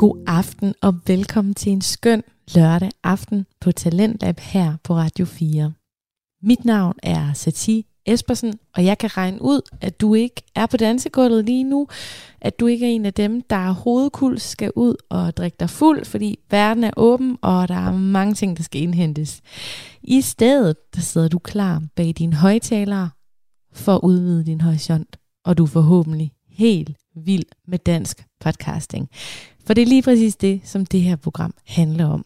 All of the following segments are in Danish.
God aften og velkommen til en skøn lørdag aften på Talentlab her på Radio 4. Mit navn er Sati Espersen, og jeg kan regne ud, at du ikke er på dansegulvet lige nu, at du ikke er en af dem, der er hovedkuls skal ud og drikke dig fuld, fordi verden er åben, og der er mange ting, der skal indhentes. I stedet, der sidder du klar bag dine højtalere for at udvide din horisont, og du er forhåbentlig helt vild med dansk podcasting. For det er lige præcis det, som det her program handler om.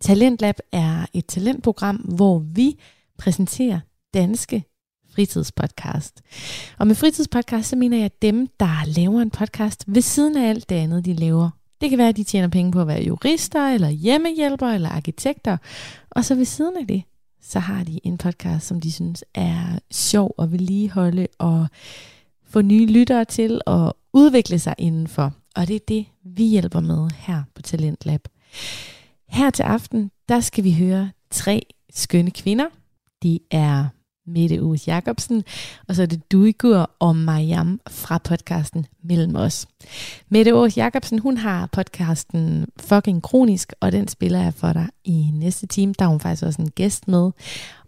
Talentlab er et talentprogram, hvor vi præsenterer danske fritidspodcast. Og med fritidspodcast, så mener jeg dem, der laver en podcast ved siden af alt det andet, de laver. Det kan være, at de tjener penge på at være jurister, eller hjemmehjælpere, eller arkitekter. Og så ved siden af det, så har de en podcast, som de synes er sjov at vedligeholde og få nye lyttere til at udvikle sig indenfor. Og det er det, vi hjælper med her på Talentlab. Her til aften, der skal vi høre tre skønne kvinder. De er Mette Uus Jacobsen, og så er det Duigur og Mariam fra podcasten Mellem os. Mette Uus Jacobsen, hun har podcasten Fucking Kronisk, og den spiller jeg for dig i næste time. Der er hun faktisk også en gæst med.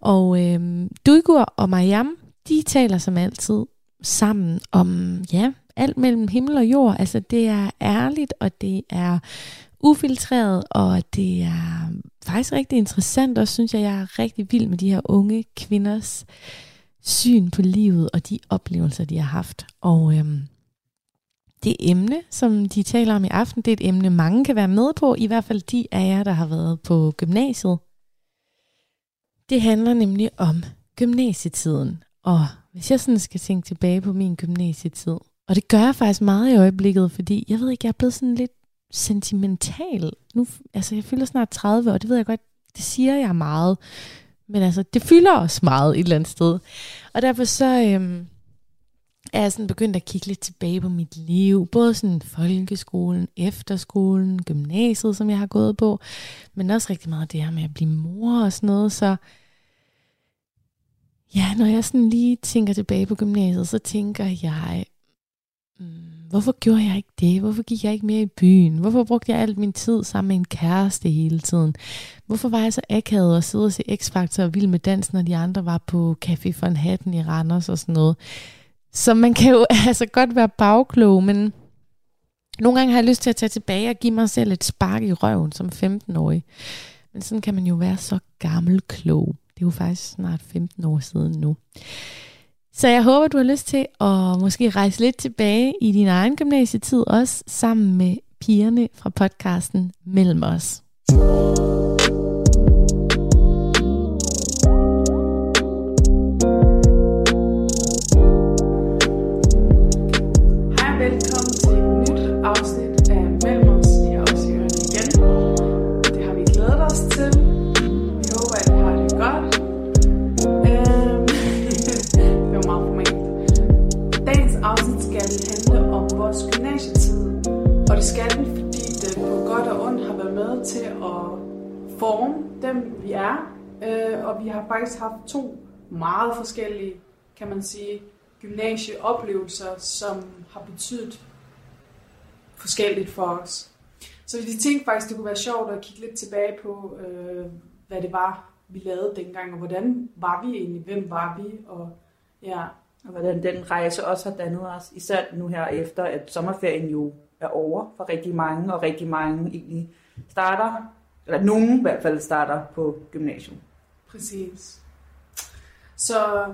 Og øhm, Duigur og Mariam, de taler som altid sammen om, ja, alt mellem himmel og jord. Altså det er ærligt, og det er ufiltreret, og det er faktisk rigtig interessant, og synes jeg, jeg er rigtig vild med de her unge kvinders syn på livet og de oplevelser, de har haft. Og øhm, det emne, som de taler om i aften, det er et emne, mange kan være med på, i hvert fald de af jer, der har været på gymnasiet. Det handler nemlig om gymnasietiden, og hvis jeg sådan skal tænke tilbage på min gymnasietid, og det gør jeg faktisk meget i øjeblikket, fordi jeg ved ikke, jeg er blevet sådan lidt sentimental. Nu, altså jeg fylder snart 30, og det ved jeg godt, det siger jeg meget. Men altså, det fylder også meget et eller andet sted. Og derfor så øhm, er jeg sådan begyndt at kigge lidt tilbage på mit liv. Både sådan folkeskolen, efterskolen, gymnasiet, som jeg har gået på. Men også rigtig meget det her med at blive mor og sådan noget. Så ja, når jeg sådan lige tænker tilbage på gymnasiet, så tænker jeg, mm, hvorfor gjorde jeg ikke det? Hvorfor gik jeg ikke mere i byen? Hvorfor brugte jeg alt min tid sammen med en kæreste hele tiden? Hvorfor var jeg så akavet og sidde og se X-Factor og vild med dans, når de andre var på Café von Hatten i Randers og sådan noget? Så man kan jo altså godt være bagklog, men nogle gange har jeg lyst til at tage tilbage og give mig selv et spark i røven som 15-årig. Men sådan kan man jo være så gammel klog. Det er jo faktisk snart 15 år siden nu. Så jeg håber, du har lyst til at måske rejse lidt tilbage i din egen gymnasietid også, sammen med pigerne fra podcasten Mellem os. Velkommen til et nyt afsnit af Mellem os i også igen. Det har vi glædet os til. Øh, og vi har faktisk haft to meget forskellige, kan man sige, gymnasieoplevelser, som har betydet forskelligt for os. Så vi tænkte faktisk, det kunne være sjovt at kigge lidt tilbage på, øh, hvad det var, vi lavede dengang, og hvordan var vi egentlig, hvem var vi, og ja, Og hvordan den rejse også har dannet os, især nu her efter, at sommerferien jo er over for rigtig mange, og rigtig mange egentlig starter, eller nogen i hvert fald starter på gymnasium præcis. Så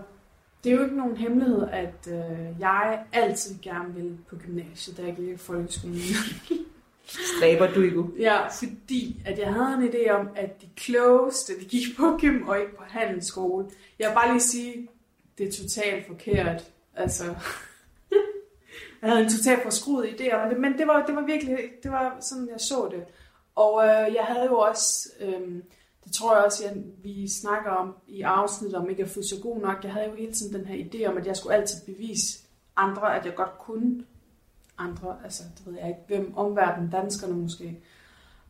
det er jo ikke nogen hemmelighed, at øh, jeg altid gerne ville på gymnasiet, da jeg gik i folkeskolen. Stræber du ikke? Ja, fordi at jeg havde en idé om, at de klogeste, de gik på gym og ikke på handelsskole. Jeg vil bare lige sige, det er totalt forkert. Altså, jeg havde en totalt forskruet idé om det, men det var, det var virkelig, det var sådan, jeg så det. Og øh, jeg havde jo også, øh, det tror jeg også, jeg, vi snakker om i afsnit om ikke at få så god nok. Jeg havde jo hele tiden den her idé om, at jeg skulle altid bevise andre, at jeg godt kunne andre, altså det ved jeg ikke, hvem omverdenen, danskerne måske,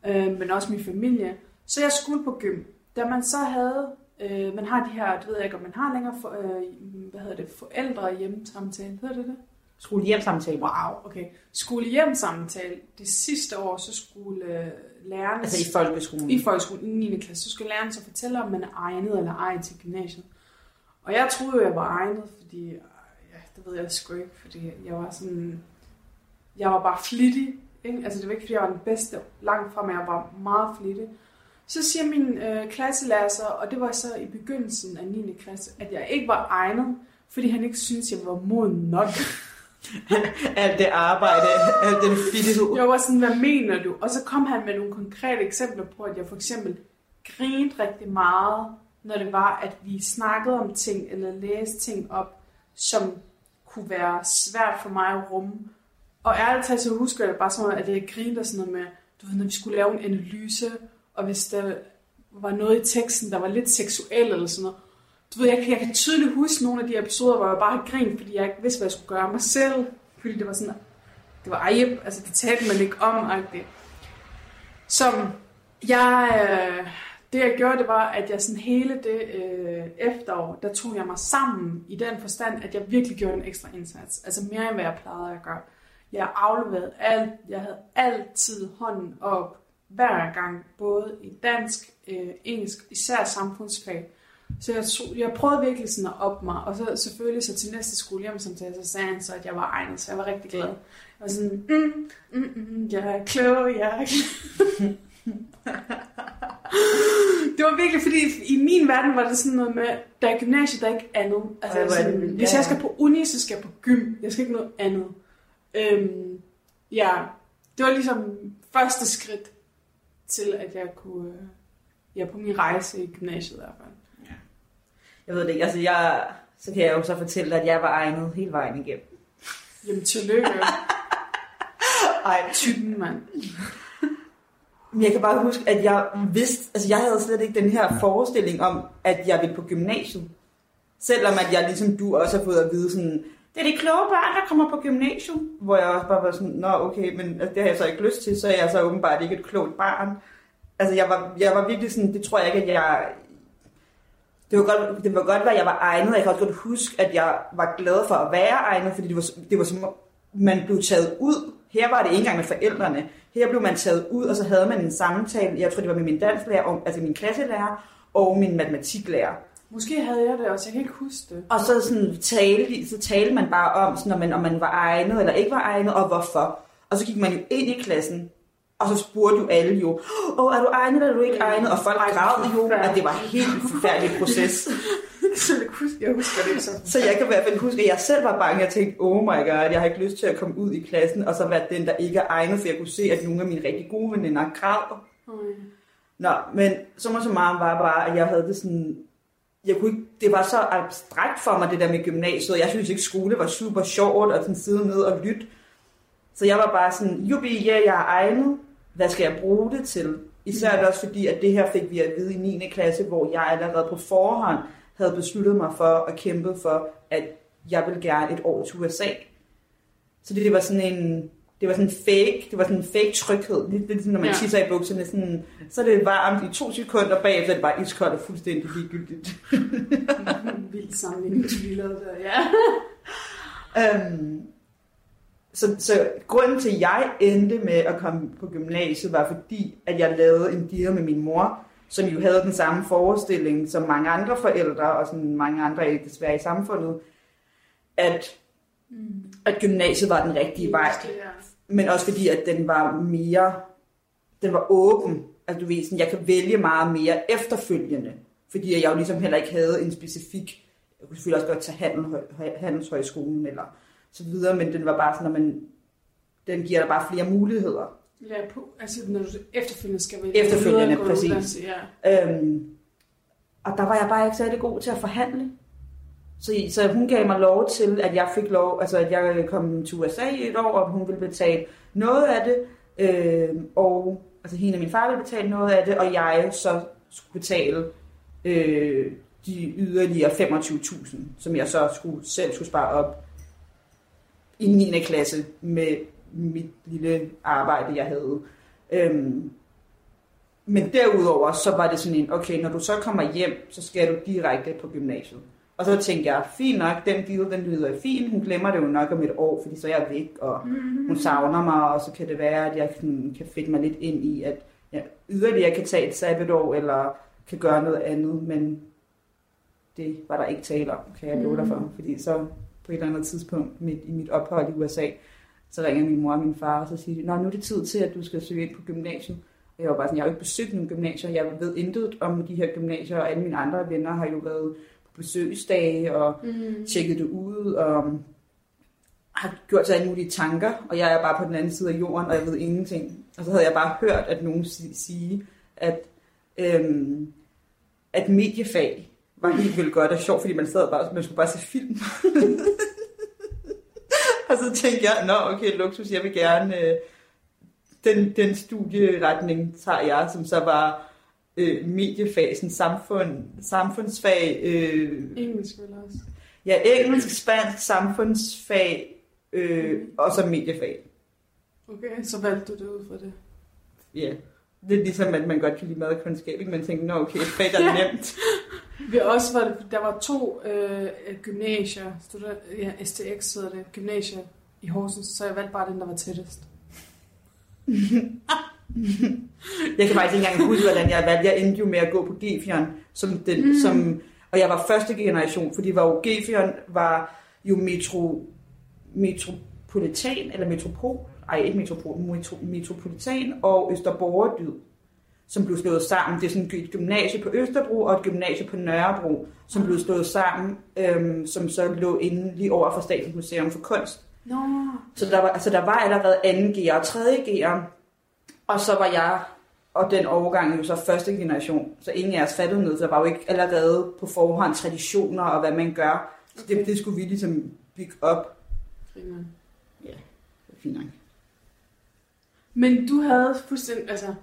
øh, men også min familie. Så jeg skulle på gym. Da man så havde, øh, man har de her, det ved jeg ikke, om man har længere, for, øh, hvad hedder det, forældre hjemme samtale, hedder det det? skole hjem samtale. Wow, okay. Skole hjem samtale. Det sidste år, så skulle øh, lærerne... Altså i folkeskolen. i folkeskolen i 9. klasse, så skulle læreren så fortælle, om man er egnet eller ej til gymnasiet. Og jeg troede jo, jeg var egnet, fordi, ja, det ved jeg sgu ikke, fordi jeg var sådan, jeg var bare flittig, ikke? Altså det var ikke, fordi jeg var den bedste langt fra, men jeg var meget flittig. Så siger min øh, klasselærer så, og det var så i begyndelsen af 9. klasse, at jeg ikke var egnet, fordi han ikke syntes, jeg var moden nok. Alt det arbejde, alt den fittighed. Jeg var sådan, hvad mener du? Og så kom han med nogle konkrete eksempler på, at jeg for eksempel grinede rigtig meget, når det var, at vi snakkede om ting, eller læste ting op, som kunne være svært for mig at rumme. Og ærligt talt, så husker jeg bare sådan, at jeg grinede og sådan noget med, du ved, når vi skulle lave en analyse, og hvis der var noget i teksten, der var lidt seksuel eller sådan noget. Du ved, jeg, jeg kan tydeligt huske nogle af de episoder, hvor jeg bare har grint, fordi jeg ikke vidste, hvad jeg skulle gøre mig selv. Fordi det var sådan, det var ej, altså det talte man ikke om, -agtigt. Som jeg, øh, det jeg gjorde, det var, at jeg sådan hele det øh, efterår, der tog jeg mig sammen i den forstand, at jeg virkelig gjorde en ekstra indsats. Altså mere end hvad jeg plejede at gøre. Jeg afleverede alt, jeg havde altid hånden op, hver gang, både i dansk, øh, engelsk, især samfundsfag. Så jeg, jeg prøvede virkelig sådan at op mig, og så selvfølgelig så til næste skolehjemsamtale, så sagde han så, at jeg var egnet, så jeg var rigtig glad. Jeg var sådan, mm, mm, mm, jeg er klog, jeg er klog. det var virkelig, fordi i min verden var det sådan noget med, der er gymnasiet, der er ikke andet. Altså, Ej, det sådan, vildt. hvis Ja. jeg skal på uni, så skal jeg på gym. Jeg skal ikke noget andet. Øhm, ja, det var ligesom første skridt til, at jeg kunne, øh, ja, på min rejse i gymnasiet i hvert fald. Jeg ved det ikke, altså jeg, så kan jeg jo så fortælle, at jeg var egnet hele vejen igennem. Jamen, tillykke. Ej, Typen, mand. Men jeg kan bare huske, at jeg vidste, altså jeg havde slet ikke den her forestilling om, at jeg ville på gymnasiet. Selvom at jeg ligesom du også har fået at vide sådan, det er de kloge børn, der kommer på gymnasiet. Hvor jeg også bare var sådan, nå okay, men altså, det har jeg så ikke lyst til, så er jeg så åbenbart ikke et klogt barn. Altså jeg var, jeg var virkelig sådan, det tror jeg ikke, at jeg... Det var, godt, det var godt, at jeg var egnet. Jeg kan også godt huske, at jeg var glad for at være egnet, fordi det var, det var som om, man blev taget ud. Her var det ikke engang med forældrene. Her blev man taget ud, og så havde man en samtale. Jeg tror, det var med min dansklærer, og- altså min klasselærer, og min matematiklærer. Måske havde jeg det også, jeg kan ikke huske det. Og så, sådan, talte, så talte man bare om, sådan, om, man, om man var egnet eller ikke var egnet, og hvorfor. Og så gik man jo ind i klassen, og så spurgte jo alle jo, åh, oh, er du egnet, eller er du ikke egnet? Og folk græd jo, at det var helt forfærdelig proces. Så jeg, husker, jeg husker det så. Så jeg kan i hvert fald huske, at jeg selv var bange. Jeg tænkte, oh my god, jeg har ikke lyst til at komme ud i klassen, og så være den, der ikke er egnet, for jeg kunne se, at nogle af mine rigtig gode veninder græd. Nå, men så så meget var bare, at jeg havde det sådan... Jeg kunne ikke, det var så abstrakt for mig, det der med gymnasiet. Jeg synes ikke, skole var super sjovt, at sådan sidde ned og lytte. Så jeg var bare sådan, jubi, ja, jeg er egnet. Hvad skal jeg bruge det til? Især det også fordi, at det her fik vi at vide i 9. klasse, hvor jeg allerede på forhånd havde besluttet mig for at kæmpe for, at jeg ville gerne et år til USA. Så det, det var sådan en, det var sådan en fake, det var sådan en fake tryghed. Lidt, lidt ligesom, når man Ja. ja. tisser i bukserne, sådan, så er det varmt i to sekunder, bagefter er det bare iskoldt og fuldstændig ligegyldigt. Vildt sammenligning, lavede der, ja. Øhm, så, så grunden til, at jeg endte med at komme på gymnasiet, var fordi, at jeg lavede en deal med min mor, som jo havde den samme forestilling som mange andre forældre, og sådan mange andre i- desværre i samfundet, at, at gymnasiet var den rigtige vej. Men også fordi, at den var mere, den var åben. Altså du ved, sådan, jeg kan vælge meget mere efterfølgende. Fordi jeg jo ligesom heller ikke havde en specifik, jeg kunne selvfølgelig også godt tage handel, handelshøjskolen eller så videre, men den var bare sådan, at man, den giver dig bare flere muligheder. Ja, på, altså når du efterfølgende skal vælge Efterfølgende, præcis. uddannelse, Ja. Øhm, og der var jeg bare ikke særlig god til at forhandle. Så, så hun gav mig lov til, at jeg fik lov, altså at jeg kom til USA i et år, og hun ville betale noget af det, øh, og altså hende og min far ville betale noget af det, og jeg så skulle betale øh, de yderligere 25.000, som jeg så skulle, selv skulle spare op i 9. klasse med mit lille arbejde, jeg havde. Øhm, men derudover, så var det sådan en, okay, når du så kommer hjem, så skal du direkte på gymnasiet. Og så tænkte jeg, fint nok, den deal, den lyder fin. Hun glemmer det jo nok om et år, fordi så er jeg væk, og Mm-hmm. hun savner mig, og så kan det være, at jeg kan, kan fedte mig lidt ind i, at jeg yderligere kan tage et sabbatår, eller kan gøre noget andet, men det var der ikke tale om, kan jeg love dig for. Fordi så på et eller andet tidspunkt midt i mit ophold i USA, så ringer min mor og min far, og så siger de, Nå, nu er det tid til, at du skal søge ind på gymnasiet. Og jeg var bare sådan, jeg har jo ikke besøgt nogle gymnasier, jeg ved intet om de her gymnasier, og alle mine andre venner har jo været på besøgsdage, og Mm. tjekket det ud, og har gjort sig alle mulige tanker, og jeg er bare på den anden side af jorden, og jeg ved ingenting. Og så havde jeg bare hørt, at nogen si- sige, at, øhm, at mediefag var helt vildt godt og sjovt, fordi man sad bare, man skulle bare se film. og så tænkte jeg, nå okay, luksus, jeg vil gerne, øh, den, den studieretning tager jeg, som så var øh, mediefag, sådan samfund, samfundsfag, øh, Engelsk vel også. Ja, engelsk, spansk, samfundsfag øh, og så mediefag. Okay, så valgte du det ud fra det. Ja. Det er ligesom, at man godt kan lide madkundskab, ikke? Man tænker, nå okay, et fag, der er nemt. Vi også var der var to øh, gymnasier, student, ja, STX hedder det, gymnasier i Horsens, så jeg valgte bare den, der var tættest. Jeg kan faktisk ikke engang huske, hvordan jeg valgte. Jeg endte jo med at gå på G4'eren, som den, Mm. som, og jeg var første generation, fordi var jo G4'eren var jo metro, metropolitan, eller metropol, ej ikke metropol, metro, metropolitan og Østerborgerdyd, som blev slået sammen. Det er sådan et gymnasie på Østerbro og et gymnasie på Nørrebro, som blev slået sammen, øhm, som så lå inde lige over for Statens Museum for Kunst. Nå, Så der var, altså, der var allerede 2. G'er og 3. G'er, og så var jeg og den overgang jo så første generation, så ingen af os fattede noget, så der var jo ikke allerede på forhånd traditioner og hvad man gør. Så det, Okay. det skulle vi ligesom bygge op. grineren. Fint nok. Men du havde fuldstændig, altså,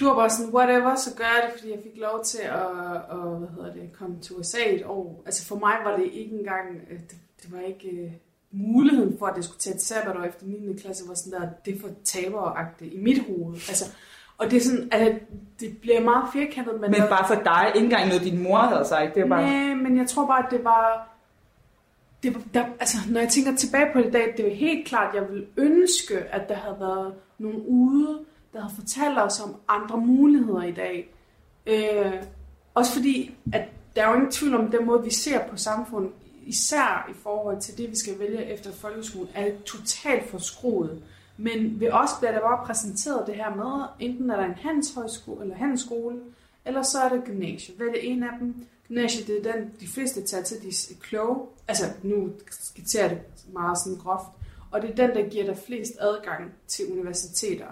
du var bare sådan, whatever, så gør jeg det, fordi jeg fik lov til at, at hvad hedder det, komme til USA et år. Altså for mig var det ikke engang, øh, det, det var ikke øh, muligheden for, at det skulle tage et sabbatår efter 9. klasse, var sådan der, det er for taberagtigt i mit hoved. Altså, og det er sådan, at det bliver meget firkantet, men, Men bare for dig, ikke engang noget din mor havde sagt, det var bare... Nej, men jeg tror bare, at det var... Det, var- der, altså, når jeg tænker tilbage på det i dag, det er helt klart, at jeg ville ønske, at der havde været nogen ude, der havde fortalt os om andre muligheder i dag. Øh, også fordi, at der er jo ingen tvivl om, den måde, vi ser på samfundet, især i forhold til det, vi skal vælge efter folkeskolen, er totalt forskruet. Men ved os bliver der bare præsenteret det her med, enten er der en handelshøjskole eller handelsskole, eller så er det gymnasie. Vælg en af dem. Gymnasiet, det er den, de fleste tager til, de er kloge. Altså, nu skitserer det meget sådan groft. Og det er den, der giver dig flest adgang til universiteter.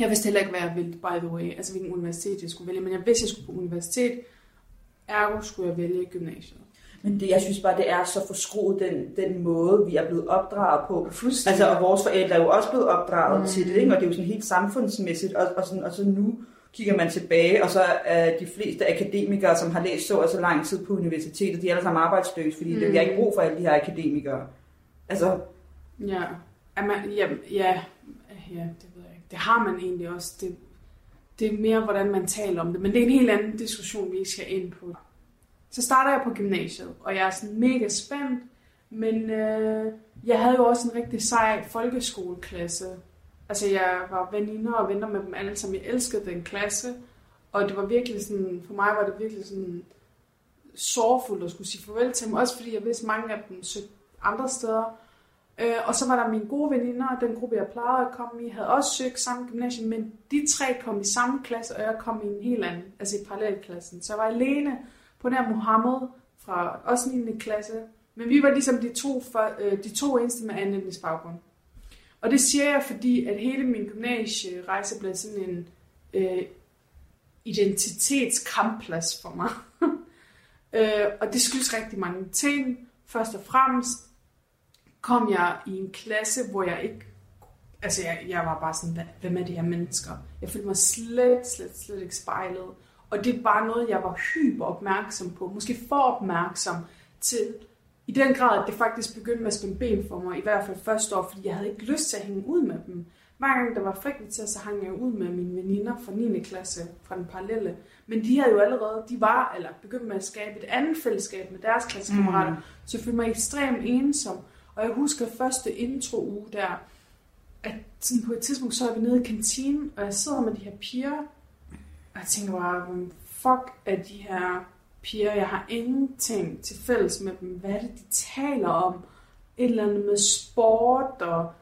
Jeg vidste heller ikke, hvad jeg ville, by the way. Altså, hvilken universitet jeg skulle vælge. Men jeg vidste, jeg skulle på universitet. Ergo skulle jeg vælge gymnasiet. Men det, jeg synes bare, det er så forskruet, den, den måde, vi er blevet opdraget på. Altså, og vores forældre er jo også blevet opdraget Mm. til det, ikke? og det er jo sådan helt samfundsmæssigt, og, og, sådan, og så nu kigger man tilbage, og så er de fleste akademikere, som har læst så og så lang tid på universitetet, de er alle sammen arbejdsløse, fordi mm. Vi har ikke brug for alle de her akademikere. Altså, Ja, man, ja, ja, ja, det. Det har man egentlig også. Det, det er mere, hvordan man taler om det. Men det er en helt anden diskussion, vi ikke skal ind på. Så starter jeg på gymnasiet, og jeg er sådan mega spændt. Men øh, jeg havde jo også en rigtig sej folkeskoleklasse. Altså, jeg var veninder og venner med dem alle sammen. Jeg elskede den klasse. Og det var virkelig sådan, for mig var det virkelig sådan sorgfuldt at skulle sige farvel til dem. Også fordi jeg vidste, mange af dem søgte andre steder. Øh, og så var der mine gode veninder, og den gruppe, jeg plejede at komme i, havde også søgt samme gymnasium, men de tre kom i samme klasse, og jeg kom i en helt anden, altså i parallelklassen. Så jeg var alene på nær Mohammed fra også 9. klasse, men vi var ligesom de to, for, øh, de to eneste med anden etnisk baggrund. Og det siger jeg, fordi at hele min gymnasierejse blev sådan en øh, identitetskampplads for mig. øh, og det skyldes rigtig mange ting. Først og fremmest kom jeg i en klasse, hvor jeg ikke... Altså, jeg, jeg var bare sådan, "Hvad- hvem er de her mennesker? Jeg følte mig slet, slet, slet ikke spejlet. Og det er bare noget, jeg var hyper opmærksom på. Måske for opmærksom til i den grad, at det faktisk begyndte med at spænde ben for mig, i hvert fald første år, fordi jeg havde ikke lyst til at hænge ud med dem. hver gang der var frikvarter, så hang jeg ud med mine veninder fra 9. klasse fra den parallelle. Men de havde jo allerede, de var, eller begyndte med at skabe et andet fællesskab med deres klassekammerater, mm. så jeg følte mig ekstremt ensom. Og jeg husker første intro-uge der, at sådan på et tidspunkt, så er vi nede i kantinen, og jeg sidder med de her piger, og jeg tænker bare, fuck er de her piger, jeg har ingenting til fælles med dem. Hvad er det, de taler om? Et eller andet med sport og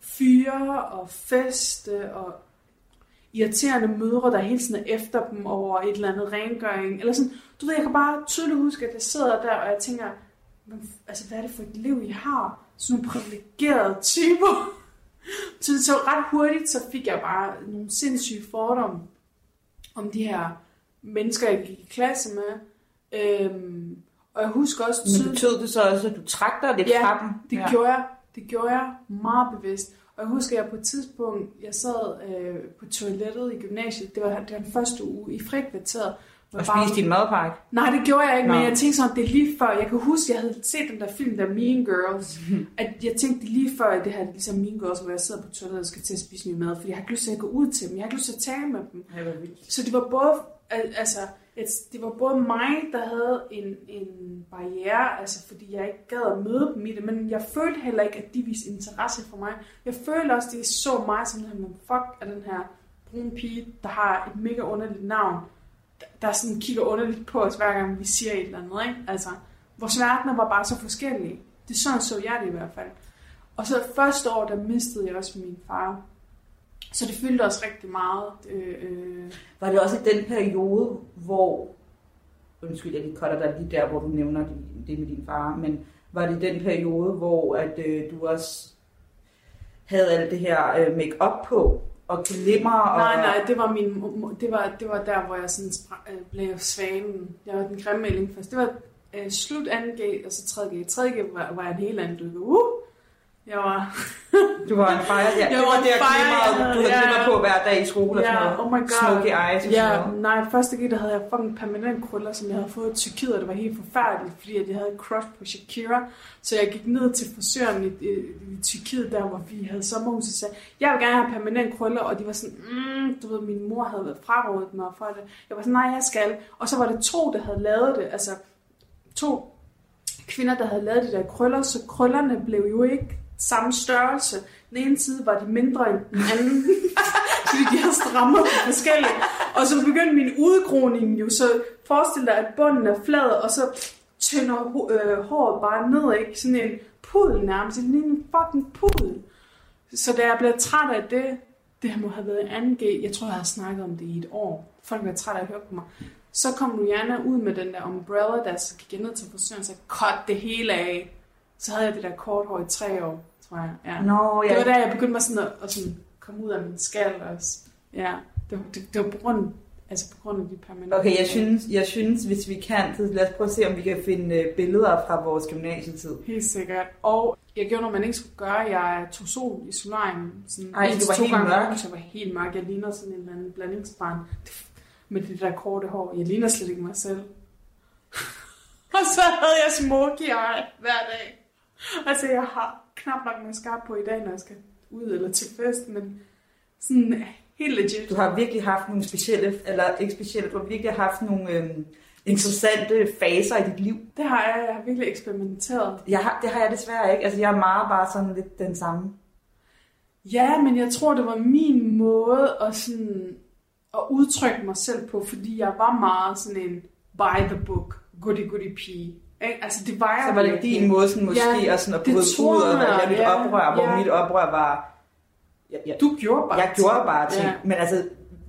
fyre og feste og irriterende mødre, der hele tiden er efter dem over et eller andet rengøring. Eller sådan. Du ved, jeg kan bare tydeligt huske, at jeg sidder der, og jeg tænker, altså, hvad er det for et liv, I har? Sådan nogle privilegerede typer. Så, så ret hurtigt, så fik jeg bare nogle sindssyge fordomme om de her mennesker, jeg gik i klasse med. Øhm, og jeg husker også Men tydeligt... betød det så også, at du trak dig lidt Ja, fra dem? Det ja. gjorde jeg. Det gjorde jeg meget bevidst. Og jeg husker, at jeg på et tidspunkt, jeg sad øh, på toilettet i gymnasiet, det var, det var den første uge i frikvarteret. Og bare- spiste din madpakke? Nej, det gjorde jeg ikke, men Nå. jeg tænkte sådan, det er lige før, jeg kan huske, jeg havde set den der film, der Mean Girls, at jeg tænkte lige før, at det her er ligesom Mean Girls, hvor jeg sidder på toilettet og skal til at spise min mad, fordi jeg har ikke lyst til at gå ud til dem, jeg har ikke lyst til at tale med dem. Vildt. Så det var både, al- altså, et, det var både mig, der havde en, en barriere, altså fordi jeg ikke gad at møde dem i det, men jeg følte heller ikke, at de viste interesse for mig. Jeg følte også, at de så mig som den her, men fuck er den her brune pige, der har et mega underligt navn, der, sådan kigger underligt på os, hver gang vi siger et eller andet, ikke? Altså, vores verdener var bare så forskellige. Det er sådan så jeg det i hvert fald. Og så første år, der mistede jeg også min far. Så det fyldte også rigtig meget. Øh, øh. Var det også i den periode, hvor... Undskyld, jeg lige cutter dig lige der, hvor du nævner det, det med din far, men var det i den periode, hvor at, øh, du også havde alt det her øh, make-up på, og glimmer, og... Nej, nej, det var, min, det var, det var der, hvor jeg sådan sprang, øh, blev svanen. Jeg var den grimme melding først. Det var øh, slut 2G, og så 3G. 3G var, var jeg en helt anden dykke. Uh! Jeg var... Du var en fejre der. Jeg det var var der fire, du havde ja. glimmer på hver dag i skole og sådan Ja, noget. oh my god. Smoky eyes og Ja, sådan noget. nej, første G, der havde jeg fucking permanent krøller, som jeg havde fået i Tyrkiet, og det var helt forfærdeligt, fordi jeg havde crush på Shakira. Så jeg gik ned til frisøren i, i, i Tyrkiet, der hvor vi havde sommerhus, og sagde, jeg vil gerne have permanent krøller, og de var sådan, mm, du ved, min mor havde været frarådet mig for det. Jeg var sådan, nej, jeg skal. Og så var det to, der havde lavet det, altså to kvinder, der havde lavet de der krøller, så krøllerne blev jo ikke samme størrelse. Den ene side var de mindre end den anden, fordi de har strammet på forskelligt. Og så begyndte min udgroning jo, så forestil dig, at bunden er flad, og så tynder øh, håret bare ned, ikke? Sådan en pudel nærmest, en lille fucking pudel. Så da jeg blev træt af det, det må have været en 2G, jeg tror, jeg har snakket om det i et år. Folk var trætte af at høre på mig. Så kom Rihanna ud med den der umbrella, der så gik jeg ned til frisøren og sagde, cut det hele af. Så havde jeg det der kort hår i tre år, tror jeg. Ja. Nå, Det var ja. der, jeg begyndte mig sådan at, at sådan komme ud af min skal også. Ja, det, var- det, det var på grund, altså på grund af de permanente. Okay, jeg synes, jeg synes, hvis vi kan, så lad os prøve at se, om vi kan finde øh, billeder fra vores gymnasietid. Helt sikkert. Og jeg gjorde noget, man ikke skulle gøre. Jeg tog sol i solarium. Sådan Ej, til var to helt gange mørk. jeg var helt mørk. Jeg ligner sådan en eller anden blandingsbarn. Med det der korte hår. Jeg ligner slet ikke mig selv. og så havde jeg smoky eye hver dag. Altså, jeg har knap nok mascara på i dag, når jeg skal ud eller til fest, men sådan helt legit. Du har virkelig haft nogle specielle, eller ikke specielle, du har virkelig haft nogle øh, interessante faser i dit liv. Det har jeg, jeg har virkelig eksperimenteret. Jeg har, det har jeg desværre ikke. Altså, jeg er meget bare sådan lidt den samme. Ja, men jeg tror, det var min måde at, sådan, at udtrykke mig selv på, fordi jeg var meget sådan en by the book, goody goody pige. Ikke? Altså, det var Så var det din måde sådan, måske Ja, at, sådan at bryde ud og jeg, lave lidt ja, oprør, hvor ja. mit oprør var... Jeg, jeg, Du gjorde bare jeg gjorde bare ting, Ja. men altså,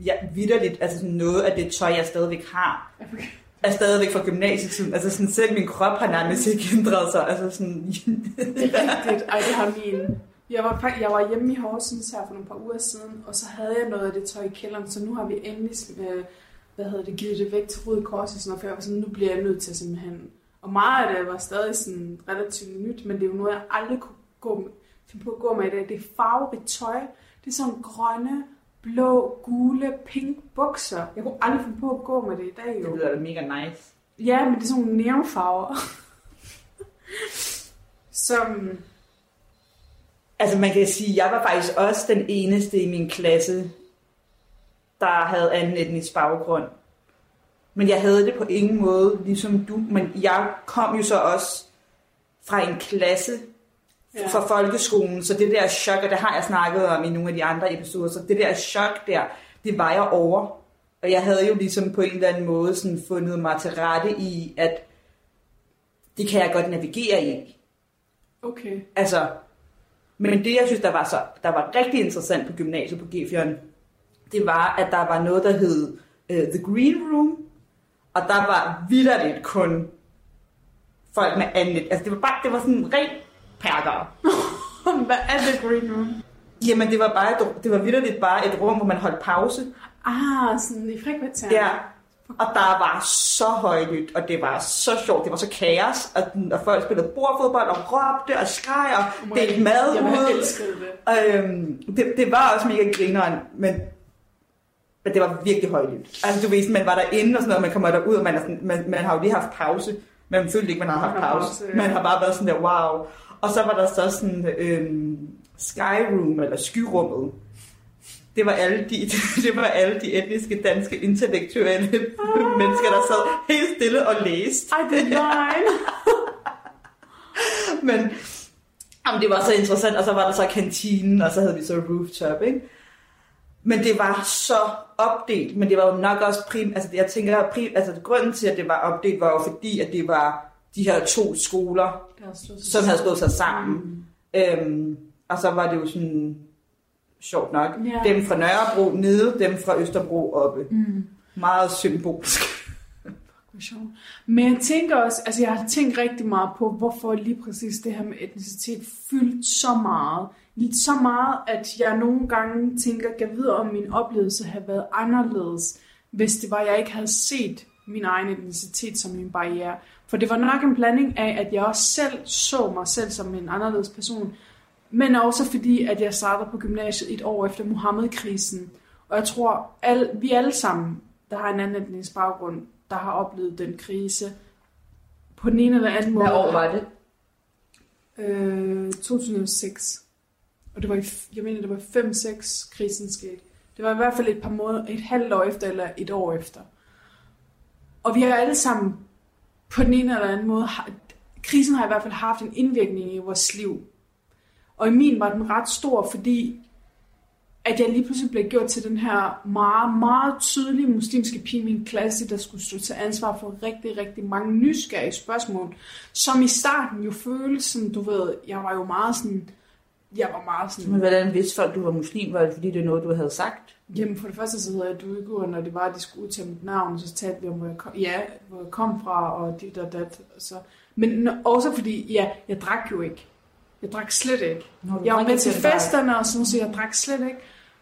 jeg, vidderligt, altså sådan noget af det tøj, jeg stadigvæk har, er stadigvæk fra gymnasietiden. Altså sådan, selv min krop har nærmest ikke ændret sig. Altså sådan, Det er rigtigt. Ej, det har min... Jeg var, jeg var hjemme i Horsens her for nogle par uger siden, og så havde jeg noget af det tøj i kælderen, så nu har vi endelig øh, hvad hedder det, givet det væk til Røde Kors og sådan noget, for jeg var sådan, nu bliver jeg nødt til simpelthen. Og meget af det var stadig sådan relativt nyt, men det er jo noget, jeg aldrig kunne gå med, finde på at gå med i dag. Det er farverigt tøj. Det er sådan grønne, blå, gule, pink bukser. Jeg kunne aldrig finde på at gå med det i dag, det jo. lyder da mega nice. Ja, men det er sådan nogle neonfarver. Som... Altså man kan sige, jeg var faktisk også den eneste i min klasse, der havde anden etnisk baggrund. Men jeg havde det på ingen måde, ligesom du. Men jeg kom jo så også fra en klasse ja. fra folkeskolen, så det der chok, og det har jeg snakket om i nogle af de andre episoder, så det der chok der, det var jeg over. Og jeg havde jo ligesom på en eller anden måde sådan fundet mig til rette i, at det kan jeg godt navigere i. Okay. Altså, men det jeg synes, der var, så, der var rigtig interessant på gymnasiet på G4, det var, at der var noget, der hed uh, The Green Room, og der var vidderligt kun folk med anden. Altså det var bare, det var sådan rent perker. Hvad er det Green Room? Jamen det var bare, et, det var vidderligt bare et rum, hvor man holdt pause. Ah, sådan i frikvarteren. Ja, og der var så højlydt, og det var så sjovt, det var så kaos, og, og folk spillede bordfodbold og råbte og skreg og Oh delte mad Jeg ud. elskede det. Øhm, det, det var også mega grineren, men, men det var virkelig højlydt. Altså du ved, man var derinde og sådan noget, man kommer derud, og man, er sådan, man, man har jo lige haft pause. Man følte ikke, man har haft pause. Man har bare været sådan der, wow. Og så var der så sådan øhm, Skyroom, eller skyrummet. Det var alle de, det var alle de etniske danske intellektuelle mennesker, der sad helt stille og læste. Ej, det er. Men jamen, det var så interessant, og så var der så kantinen, og så havde vi så rooftop, ikke? Men det var så opdelt, men det var jo nok også prim, altså jeg tænker, prim, altså grunden til, at det var opdelt, var jo fordi, at det var de her to skoler, er som havde slået sig sammen. Mm. Øhm, og så var det jo sådan, sjovt nok, Ja. dem fra Nørrebro nede, dem fra Østerbro oppe. Mm. Meget symbolsk. Men jeg tænker også, altså jeg har tænkt rigtig meget på, hvorfor lige præcis det her med etnicitet fyldt så meget. Så meget, at jeg nogle gange tænker, jeg ved, om min oplevelse havde været anderledes, hvis det var, jeg ikke havde set min egen etnicitet som min barriere. For det var nok en blanding af, at jeg også selv så mig selv som en anderledes person, men også fordi, at jeg startede på gymnasiet et år efter Mohammed-krisen. Og jeg tror, al, vi alle sammen, der har en anden etnisk baggrund, der har oplevet den krise, på den ene eller anden måde. Hvad år var det? Øh, 2006. Og det var i, jeg mener, det var 5-6 krisen skete. Det var i hvert fald et par måneder, et halvt år efter, eller et år efter. Og vi har alle sammen på den ene eller anden måde, har- krisen har i hvert fald haft en indvirkning i vores liv. Og i min var den ret stor, fordi at jeg lige pludselig blev gjort til den her meget, meget tydelige muslimske pige i min klasse, der skulle stå til ansvar for rigtig, rigtig mange nysgerrige spørgsmål, som i starten jo føltes som, du ved, jeg var jo meget sådan, jeg var meget sådan, Men hvordan vidste folk, du var muslim? Var det fordi, det er noget, du havde sagt? Jamen for det første så hedder jeg Duigur, når det var, at de skulle udtale mit navn, så talte vi om, hvor jeg kom, ja, hvor jeg kom fra, og dit og dat. Så. Men også fordi, ja, jeg drak jo ikke. Jeg drak slet ikke. Du Jeg var med til festerne og sådan, så jeg drak slet ikke.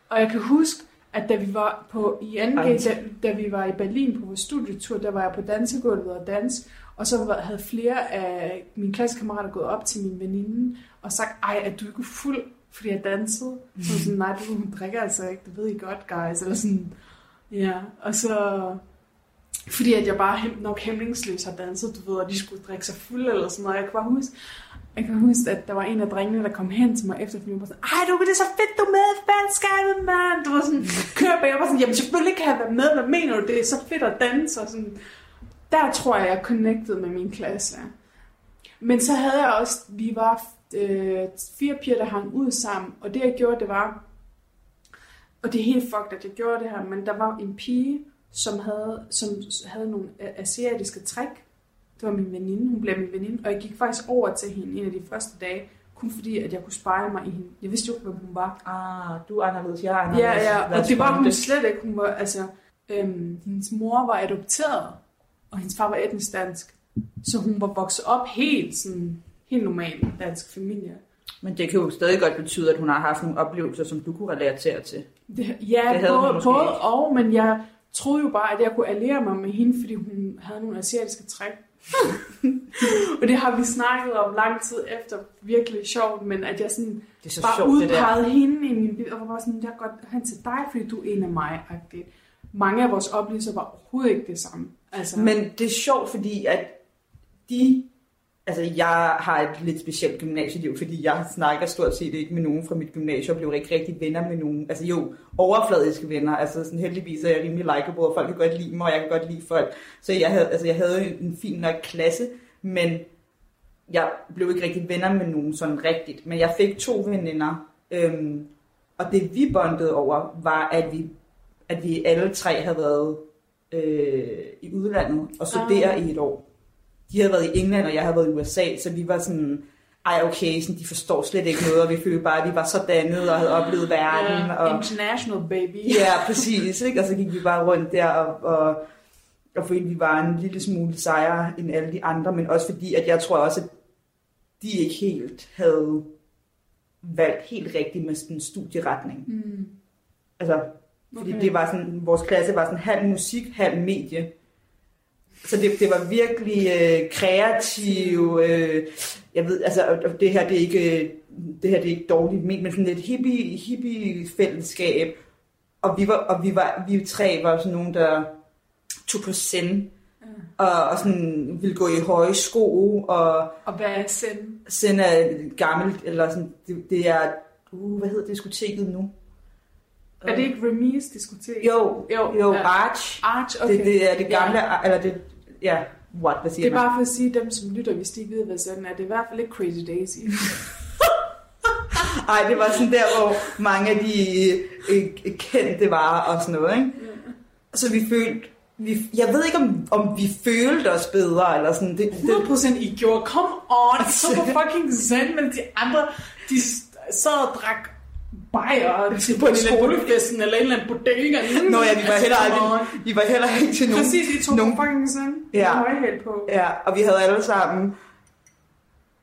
Og jeg kan huske, at da vi var på i 2G, Ej. da, da vi var i Berlin på vores studietur, der var jeg på dansegulvet og dans, og så havde flere af mine klassekammerater gået op til min veninde og sagt, ej, er du ikke fuld, fordi jeg dansede? Så var sådan, nej, du hun drikker altså ikke, det ved I godt, guys. Eller sådan, ja, og så... Fordi at jeg bare hem- nok hæmningsløs har danset, du ved, og de skulle drikke sig fuld eller sådan noget. Jeg kan bare huske, jeg kan huske, at der var en af drengene, der kom hen til mig efterfølgende og var sådan, ej, du, det er så fedt, du er med i fællesskabet, mand. Du var sådan, kør på. Jeg var sådan, jamen selvfølgelig kan jeg være med. Hvad mener du? Det er så fedt at danse. Og sådan. Der tror jeg, jeg connected med min klasse. Men så havde jeg også, vi var øh, fire piger, der hang ud sammen. Og det jeg gjorde, det var, og det er helt fucked, at jeg gjorde det her, men der var en pige, som havde, som havde nogle asiatiske træk. Det var min veninde, hun blev min veninde, og jeg gik faktisk over til hende en af de første dage, kun fordi, at jeg kunne spejle mig i hende. Jeg vidste jo ikke, hvem hun var. Ah, du er anderledes, jeg er anderledes. Ja, ja, og det var hun slet ikke. Hun var, altså, øhm, hendes mor var adopteret, og hendes far var etnisk dansk. Så hun var vokset op helt sådan, helt normal dansk familie. Men det kan jo stadig godt betyde, at hun har haft nogle oplevelser, som du kunne relatere til. Det, ja, Det både, både og, men jeg troede jo bare, at jeg kunne alliere mig med hende, fordi hun havde nogle asiatiske træk. og det har vi snakket om lang tid efter, virkelig sjovt, men at jeg sådan Det er så bare sjovt, det der. udpegede hende i min bil, og var bare sådan, jeg går hen til dig, fordi du er en af mig. -agtig. Mange af vores oplevelser var overhovedet ikke det samme. Altså, Men det er sjovt, fordi at de altså jeg har et lidt specielt gymnasieliv, fordi jeg snakker stort set ikke med nogen fra mit gymnasium, og blev ikke rigtig venner med nogen. Altså jo, overfladiske venner. Altså sådan heldigvis er jeg rimelig likeable, og folk kan godt lide mig, og jeg kan godt lide folk. Så jeg havde, altså jeg havde en fin nok klasse, men jeg blev ikke rigtig venner med nogen sådan rigtigt. Men jeg fik to veninder, øhm, og det vi bondede over, var, at vi, at vi alle tre havde været øh, i udlandet og studere Ah. i et år. De havde været i England, og jeg havde været i USA, så vi var sådan, ej okay, sådan, de forstår slet ikke noget, og vi følte bare, at vi var så dannede og havde oplevet verden. Ja, og, international baby. Ja, præcis. Ikke? Og så gik vi bare rundt der og, og, og at vi var en lille smule sejere end alle de andre, men også fordi, at jeg tror også, at de ikke helt havde valgt helt rigtigt med sådan en studieretning. Mm. Altså, fordi Okay. det var sådan, vores klasse var sådan halv musik, halv medie. Så det, det var virkelig øh, kreativ, øh, jeg ved, altså, det her, det er ikke, øh, det her, det er ikke dårligt ment, men sådan lidt hippie, hippie fællesskab. Og vi var, og vi var, vi tre var sådan nogen, der tog på send, og, og sådan ville gå i høje sko, og Og hvad er send? send er gammelt, eller sådan, det, det er, uh, hvad hedder diskoteket nu? Er det ikke Remis diskotek? Jo, Jo, jo, ja. Arch. Art, okay. Det, det er det gamle, Ja. ja. eller det, ja, what, hvad siger Det er man? bare for at sige, dem, som lytter, hvis de ikke ved, hvad send er, det er i hvert fald ikke Crazy Daisy. Ej, det var sådan der, hvor mange af de øh, kendte var og sådan noget, ikke? Så vi følte, vi, jeg ved ikke, om, om vi følte os bedre, eller sådan, det, det, 100% I gjorde. Come on, så på fucking send, men de andre, de sad og drak bajer til På på en en skole. skolefesten eller en eller anden bodega. Nå ja, vi var heller aldrig, vi var heller ikke til nogen. Præcis, I tog nogen- fucking send. Ja. På. Ja, og vi havde alle sammen,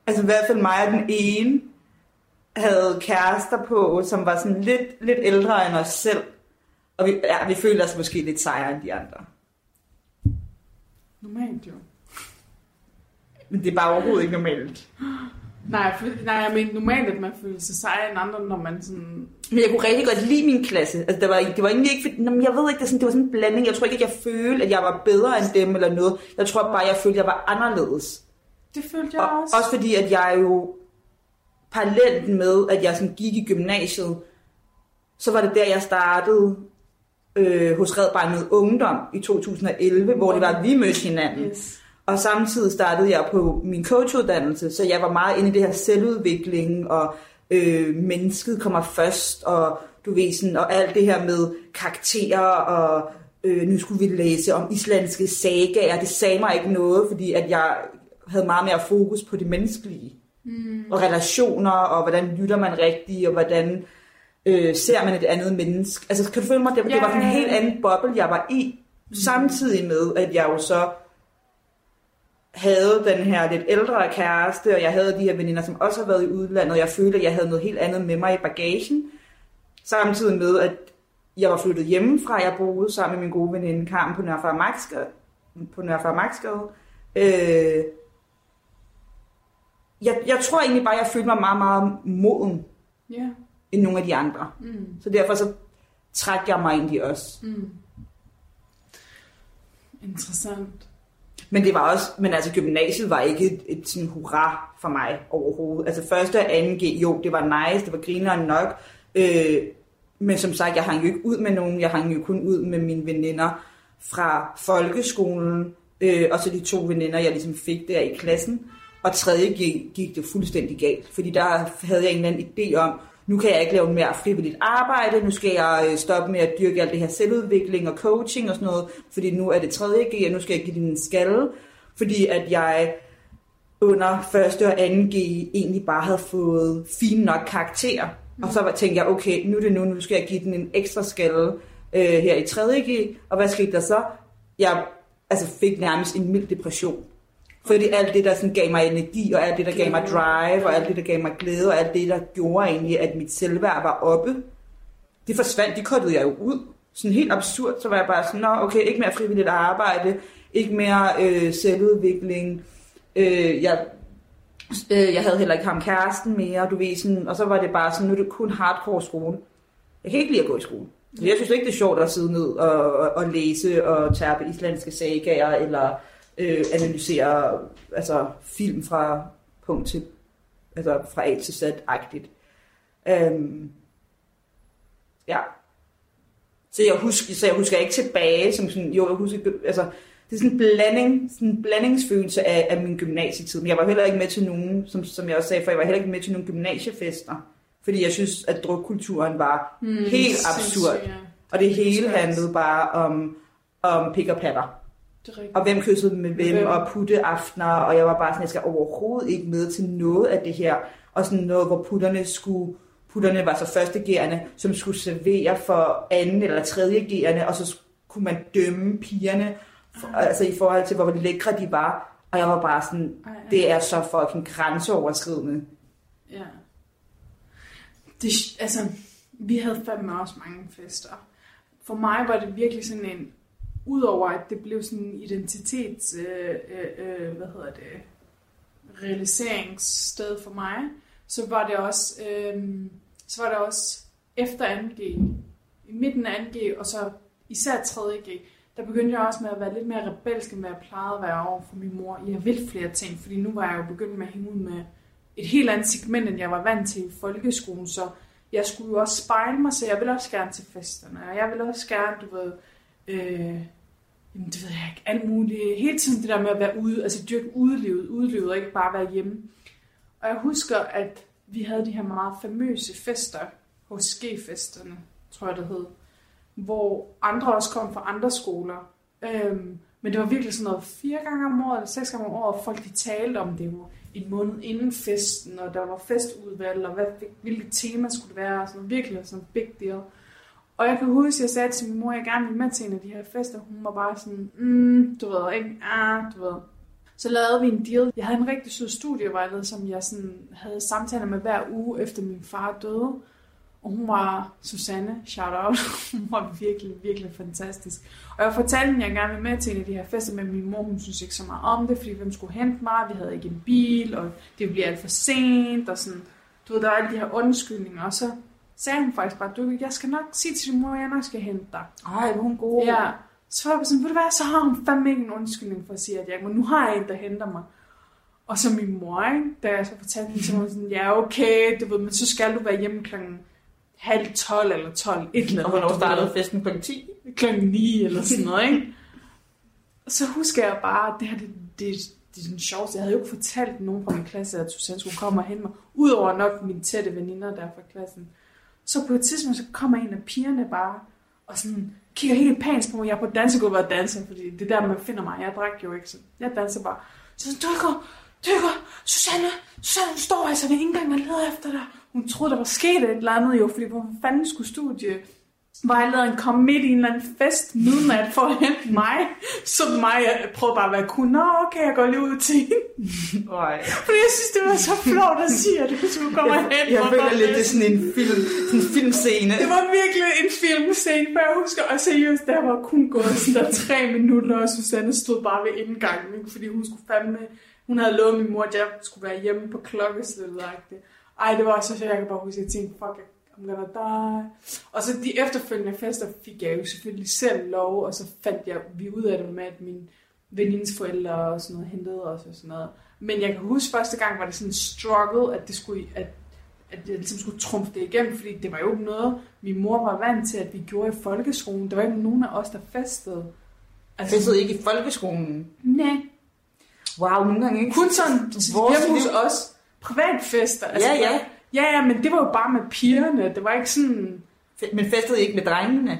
altså i hvert fald mig og den ene, havde kærester på, som var sådan lidt, lidt ældre end os selv. Og vi, ja, vi følte os måske lidt sejere end de andre. Normalt jo. Men det er bare overhovedet ikke normalt. Nej, for, nej, jeg mener normalt, at man føler sig sejere end andre, når man sådan... Men jeg kunne rigtig godt lide min klasse. Altså, det, var, det var egentlig ikke, for, Nå, men jeg ved ikke, det, er sådan, det var sådan en blanding. Jeg tror ikke, at jeg følte, at jeg var bedre end dem eller noget. Jeg tror bare, jeg følte, at jeg var anderledes. Det følte jeg Og, også. også fordi, at jeg jo parallelt med, at jeg sådan gik i gymnasiet, så var det der, jeg startede øh, hos Red Barnet Ungdom i 2011, hvor det var, at vi mødte hinanden. Yes. Og samtidig startede jeg på min coachuddannelse, så jeg var meget inde i det her selvudvikling, og øh, mennesket kommer først, og du ved sådan, og alt det her med karakterer, og øh, nu skulle vi læse om islandske sagaer. Det sagde mig ikke noget, fordi at jeg havde meget mere fokus på det menneskelige. Mm. Og relationer, og hvordan lytter man rigtigt, og hvordan øh, ser man et andet menneske. Altså, kan du føle mig, det, det Ja, var sådan en helt anden boble, jeg var i, samtidig med, at jeg jo så havde den her lidt ældre kæreste, og jeg havde de her veninder, som også har været i udlandet, og jeg følte, at jeg havde noget helt andet med mig i bagagen. Samtidig med, at jeg var flyttet hjemmefra. Jeg boede sammen med min gode veninde Karen på Nørre. På Nørre Maxgade. Øh, jeg, jeg tror egentlig bare, at jeg følte mig meget, meget moden Ja. end nogle af de andre. Mm. Så derfor så trak jeg mig egentlig også. Mm. Interessant. Men det var også, men altså gymnasiet var ikke et, et sådan hurra for mig overhovedet. Altså første og anden G, jo, det var nice, det var grineren nok. Øh, men som sagt, jeg hang jo ikke ud med nogen, jeg hang jo kun ud med mine veninder fra folkeskolen, øh, og så de to veninder, jeg ligesom fik der i klassen. Og tredje G gik det fuldstændig galt, fordi der havde jeg en eller anden idé om, nu kan jeg ikke lave mere frivilligt arbejde, nu skal jeg øh, stoppe med at dyrke alt det her selvudvikling og coaching og sådan noget, fordi nu er det tredje G, og nu skal jeg give den en skalle, fordi at jeg under første og anden G egentlig bare havde fået fine nok karakterer. Og så var- tænkte jeg, okay, nu er det nu, nu skal jeg give den en ekstra skalle øh, her i 3. G. Og hvad skete der så? Jeg altså, fik nærmest en mild depression. Fordi alt det, der sådan gav mig energi, og alt det, der gav mig drive, og alt det, der gav mig glæde, og alt det, der gjorde egentlig, at mit selvværd var oppe, det forsvandt, det kottede jeg jo ud. Sådan helt absurd, så var jeg bare sådan, Nå, okay, ikke mere frivilligt arbejde, ikke mere øh, selvudvikling. Øh, jeg, øh, jeg havde heller ikke ham kæresten mere, du ved sådan, og så var det bare sådan, nu er det kun hardcore skole. Jeg kan ikke lide at gå i skole. Jeg synes ikke, det er sjovt at sidde ned og, og, og læse og tærpe islandske sagaer, eller øh, analysere altså, film fra punkt til, altså fra A til Z-agtigt. Øhm, ja. Så jeg, husker, så jeg husker ikke tilbage, som sådan, jo, jeg husker, altså, det er sådan en blanding, sådan en blandingsfølelse af, af min gymnasietid. Men jeg var heller ikke med til nogen, som, som jeg også sagde, for jeg var heller ikke med til nogen gymnasiefester. Fordi jeg synes, at drukkulturen var mm, helt absurd. Ja. Og det hele Sindssygt. handlede bare om, om pik og patter. Og hvem kyssede med hvem, Hvem? og putte aftener, og jeg var bare sådan, jeg skal overhovedet ikke med til noget af det her. Og sådan noget, hvor putterne skulle, putterne var så førstegerende, som skulle servere for anden eller tredjegerende, og så kunne man dømme pigerne, for, altså i forhold til, hvor lækre de var. Og jeg var bare sådan, Ej, ej. det er så fucking grænseoverskridende. Ja. Det, altså, vi havde fandme også mange fester. For mig var det virkelig sådan en, udover at det blev sådan en identitets, øh, øh, øh, hvad hedder det, realiseringssted for mig, så var det også, øh, så var det også efter 2G, i midten af 2G, og så især 3G, der begyndte jeg også med at være lidt mere rebelsk, end hvad jeg plejede at være over for min mor. Jeg vil flere ting, fordi nu var jeg jo begyndt med at hænge ud med et helt andet segment, end jeg var vant til i folkeskolen, så jeg skulle jo også spejle mig, så jeg ville også gerne til festerne, og jeg ville også gerne, du ved, øh, jamen det ved jeg ikke, alt muligt, hele tiden det der med at være ude, altså dyrke udlevet, udelivet, og ikke bare være hjemme. Og jeg husker, at vi havde de her meget famøse fester HSG-festerne, tror jeg det hed, hvor andre også kom fra andre skoler. Øhm, men det var virkelig sådan noget fire gange om året, eller seks gange om året, og folk de talte om det jo en måned inden festen, og der var festudvalg, og hvad, hvilket tema skulle det være, og sådan virkelig sådan big deal. Og jeg kan huske, at jeg sagde til min mor, at jeg gerne ville med til en af de her fester. Hun var bare sådan, mm, du ved ikke, ah, du ved. Så lavede vi en deal. Jeg havde en rigtig sød studievejleder, som jeg sådan havde samtaler med hver uge, efter min far døde. Og hun var Susanne, shout out. Hun var virkelig, virkelig fantastisk. Og jeg fortalte hende, at jeg gerne ville med til en af de her fester, men min mor, hun synes ikke så meget om det, fordi hvem skulle hente mig? Vi havde ikke en bil, og det blev alt for sent, og sådan, du ved, der var alle de her undskyldninger. Og så sagde hun faktisk bare, du, jeg skal nok sige til din mor, at jeg nok skal hente dig. Ej, hvor hun god. Ja, så var jeg sådan, ved du hvad, så har hun fandme ikke en undskyldning for at sige, at jeg men nu har jeg en, der henter mig. Og så min mor, ikke? da jeg så fortalte hende, så var hun sådan, ja okay, du ved, men så skal du være hjemme klokken halv 12 eller 12, et eller Og andet. hvornår du ved. startede festen på 10? klokken 9 eller sådan noget, ikke? Og så husker jeg bare, at det her, det, det, det er den sjoveste. Jeg havde jo ikke fortalt nogen fra min klasse, at Susanne skulle komme og hente mig. Udover nok mine tætte veninder der fra klassen. Så på et tidspunkt, så kommer en af pigerne bare, og sådan kigger helt pænt på mig. Jeg er på dansegulvet og danser, fordi det er der, man finder mig. Jeg drak jo ikke, så jeg danser bare. Så sådan, Dykker, Dykker, Susanne, Susanne, hun står altså ved indgangen og leder efter dig. Hun troede, der var sket et eller andet jo, fordi hvor fanden skulle studie vejlederen kom midt i en eller anden fest midnat for at hente mig. Så mig, jeg prøvede bare at være cool. Nå, okay, jeg går lige ud til hende. Ej. Fordi jeg synes, det var så flot at sige, at du skulle komme og Jeg, jeg føler lidt, det er sådan en, film, sådan en filmscene. Det var virkelig en filmscene, for jeg husker, og seriøst, der var kun gået sådan der tre minutter, og Susanne stod bare ved indgangen, fordi hun skulle fandme, hun havde lovet min mor, at jeg skulle være hjemme på klokkeslættet. Ej, det var så sjovt, jeg kan bare huske, at jeg tænkte, fuck, I'm gonna die. Og så de efterfølgende fester fik jeg jo selvfølgelig selv lov, og så fandt jeg vi ud af det med, at min venindes forældre og sådan noget hentede os og sådan noget. Men jeg kan huske, første gang var det sådan en struggle, at det skulle, at at jeg ligesom skulle trumfe det igennem, fordi det var jo ikke noget, min mor var vant til, at vi gjorde i folkeskolen. Der var ikke nogen af os, der festede. Altså, Festede ikke i folkeskolen. Nej. Wow, nogle gange ikke. Kun sådan Vores hos os. Privatfester. Altså, Ja, ja. Ja, ja, men det var jo bare med pigerne. Det var ikke sådan... Men festede I ikke med drengene?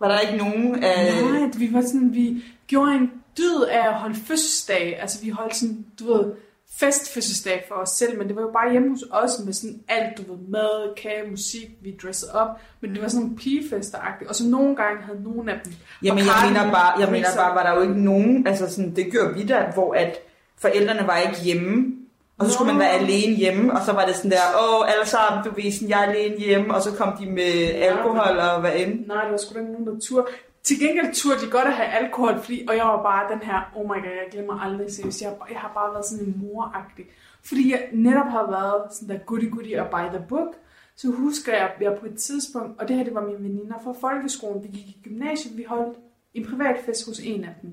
Var der ikke nogen af... Nej, vi var sådan, vi gjorde en dyd af at holde fødselsdag. Altså, vi holdt sådan, du ved, festfødselsdag for os selv, men det var jo bare hjemme hos os med sådan alt, du ved, mad, kage, musik, vi dressede op, men det var sådan nogle pigefester og så nogle gange havde nogle af dem Jamen, jeg mener bare, jeg mener bare, var der jo ikke nogen, altså sådan, det gjorde vi der, hvor at forældrene var ikke hjemme, og så skulle man være alene hjemme, og så var det sådan der, åh, alle sammen, du ved, sådan, jeg er alene hjemme, og så kom de med alkohol og hvad end. Nej, der var sgu da ikke nogen, der turde. Til gengæld turde de godt at have alkohol, fordi, og jeg var bare den her, oh my god, jeg glemmer aldrig seriøst. Jeg, har bare- jeg har bare været sådan en moragtig. Fordi jeg netop har været sådan der goody goody og by the book, så husker jeg, jeg på et tidspunkt, og det her det var mine veninder fra folkeskolen, vi gik i gymnasiet, vi holdt en privat fest hos en af dem.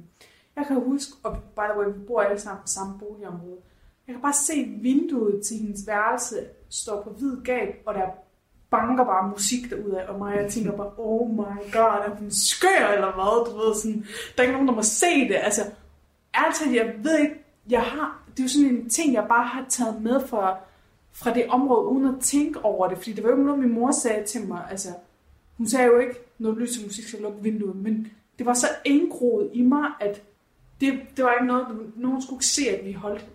Jeg kan huske, og by the way, vi bor alle sammen på samme boligområde. Jeg kan bare se vinduet til hendes værelse står på hvid gab, og der banker bare musik derudad, og mig, jeg tænker bare, oh my god, er hun skør eller hvad, du ved, sådan, der er ikke nogen, der må se det, altså, ærligt jeg ved ikke, jeg har, det er jo sådan en ting, jeg bare har taget med fra, fra det område, uden at tænke over det, fordi det var jo noget, min mor sagde til mig, altså, hun sagde jo ikke, når du lyser musik, så luk vinduet, men det var så indgroet i mig, at det, det var ikke noget, nogen skulle se, at vi holdt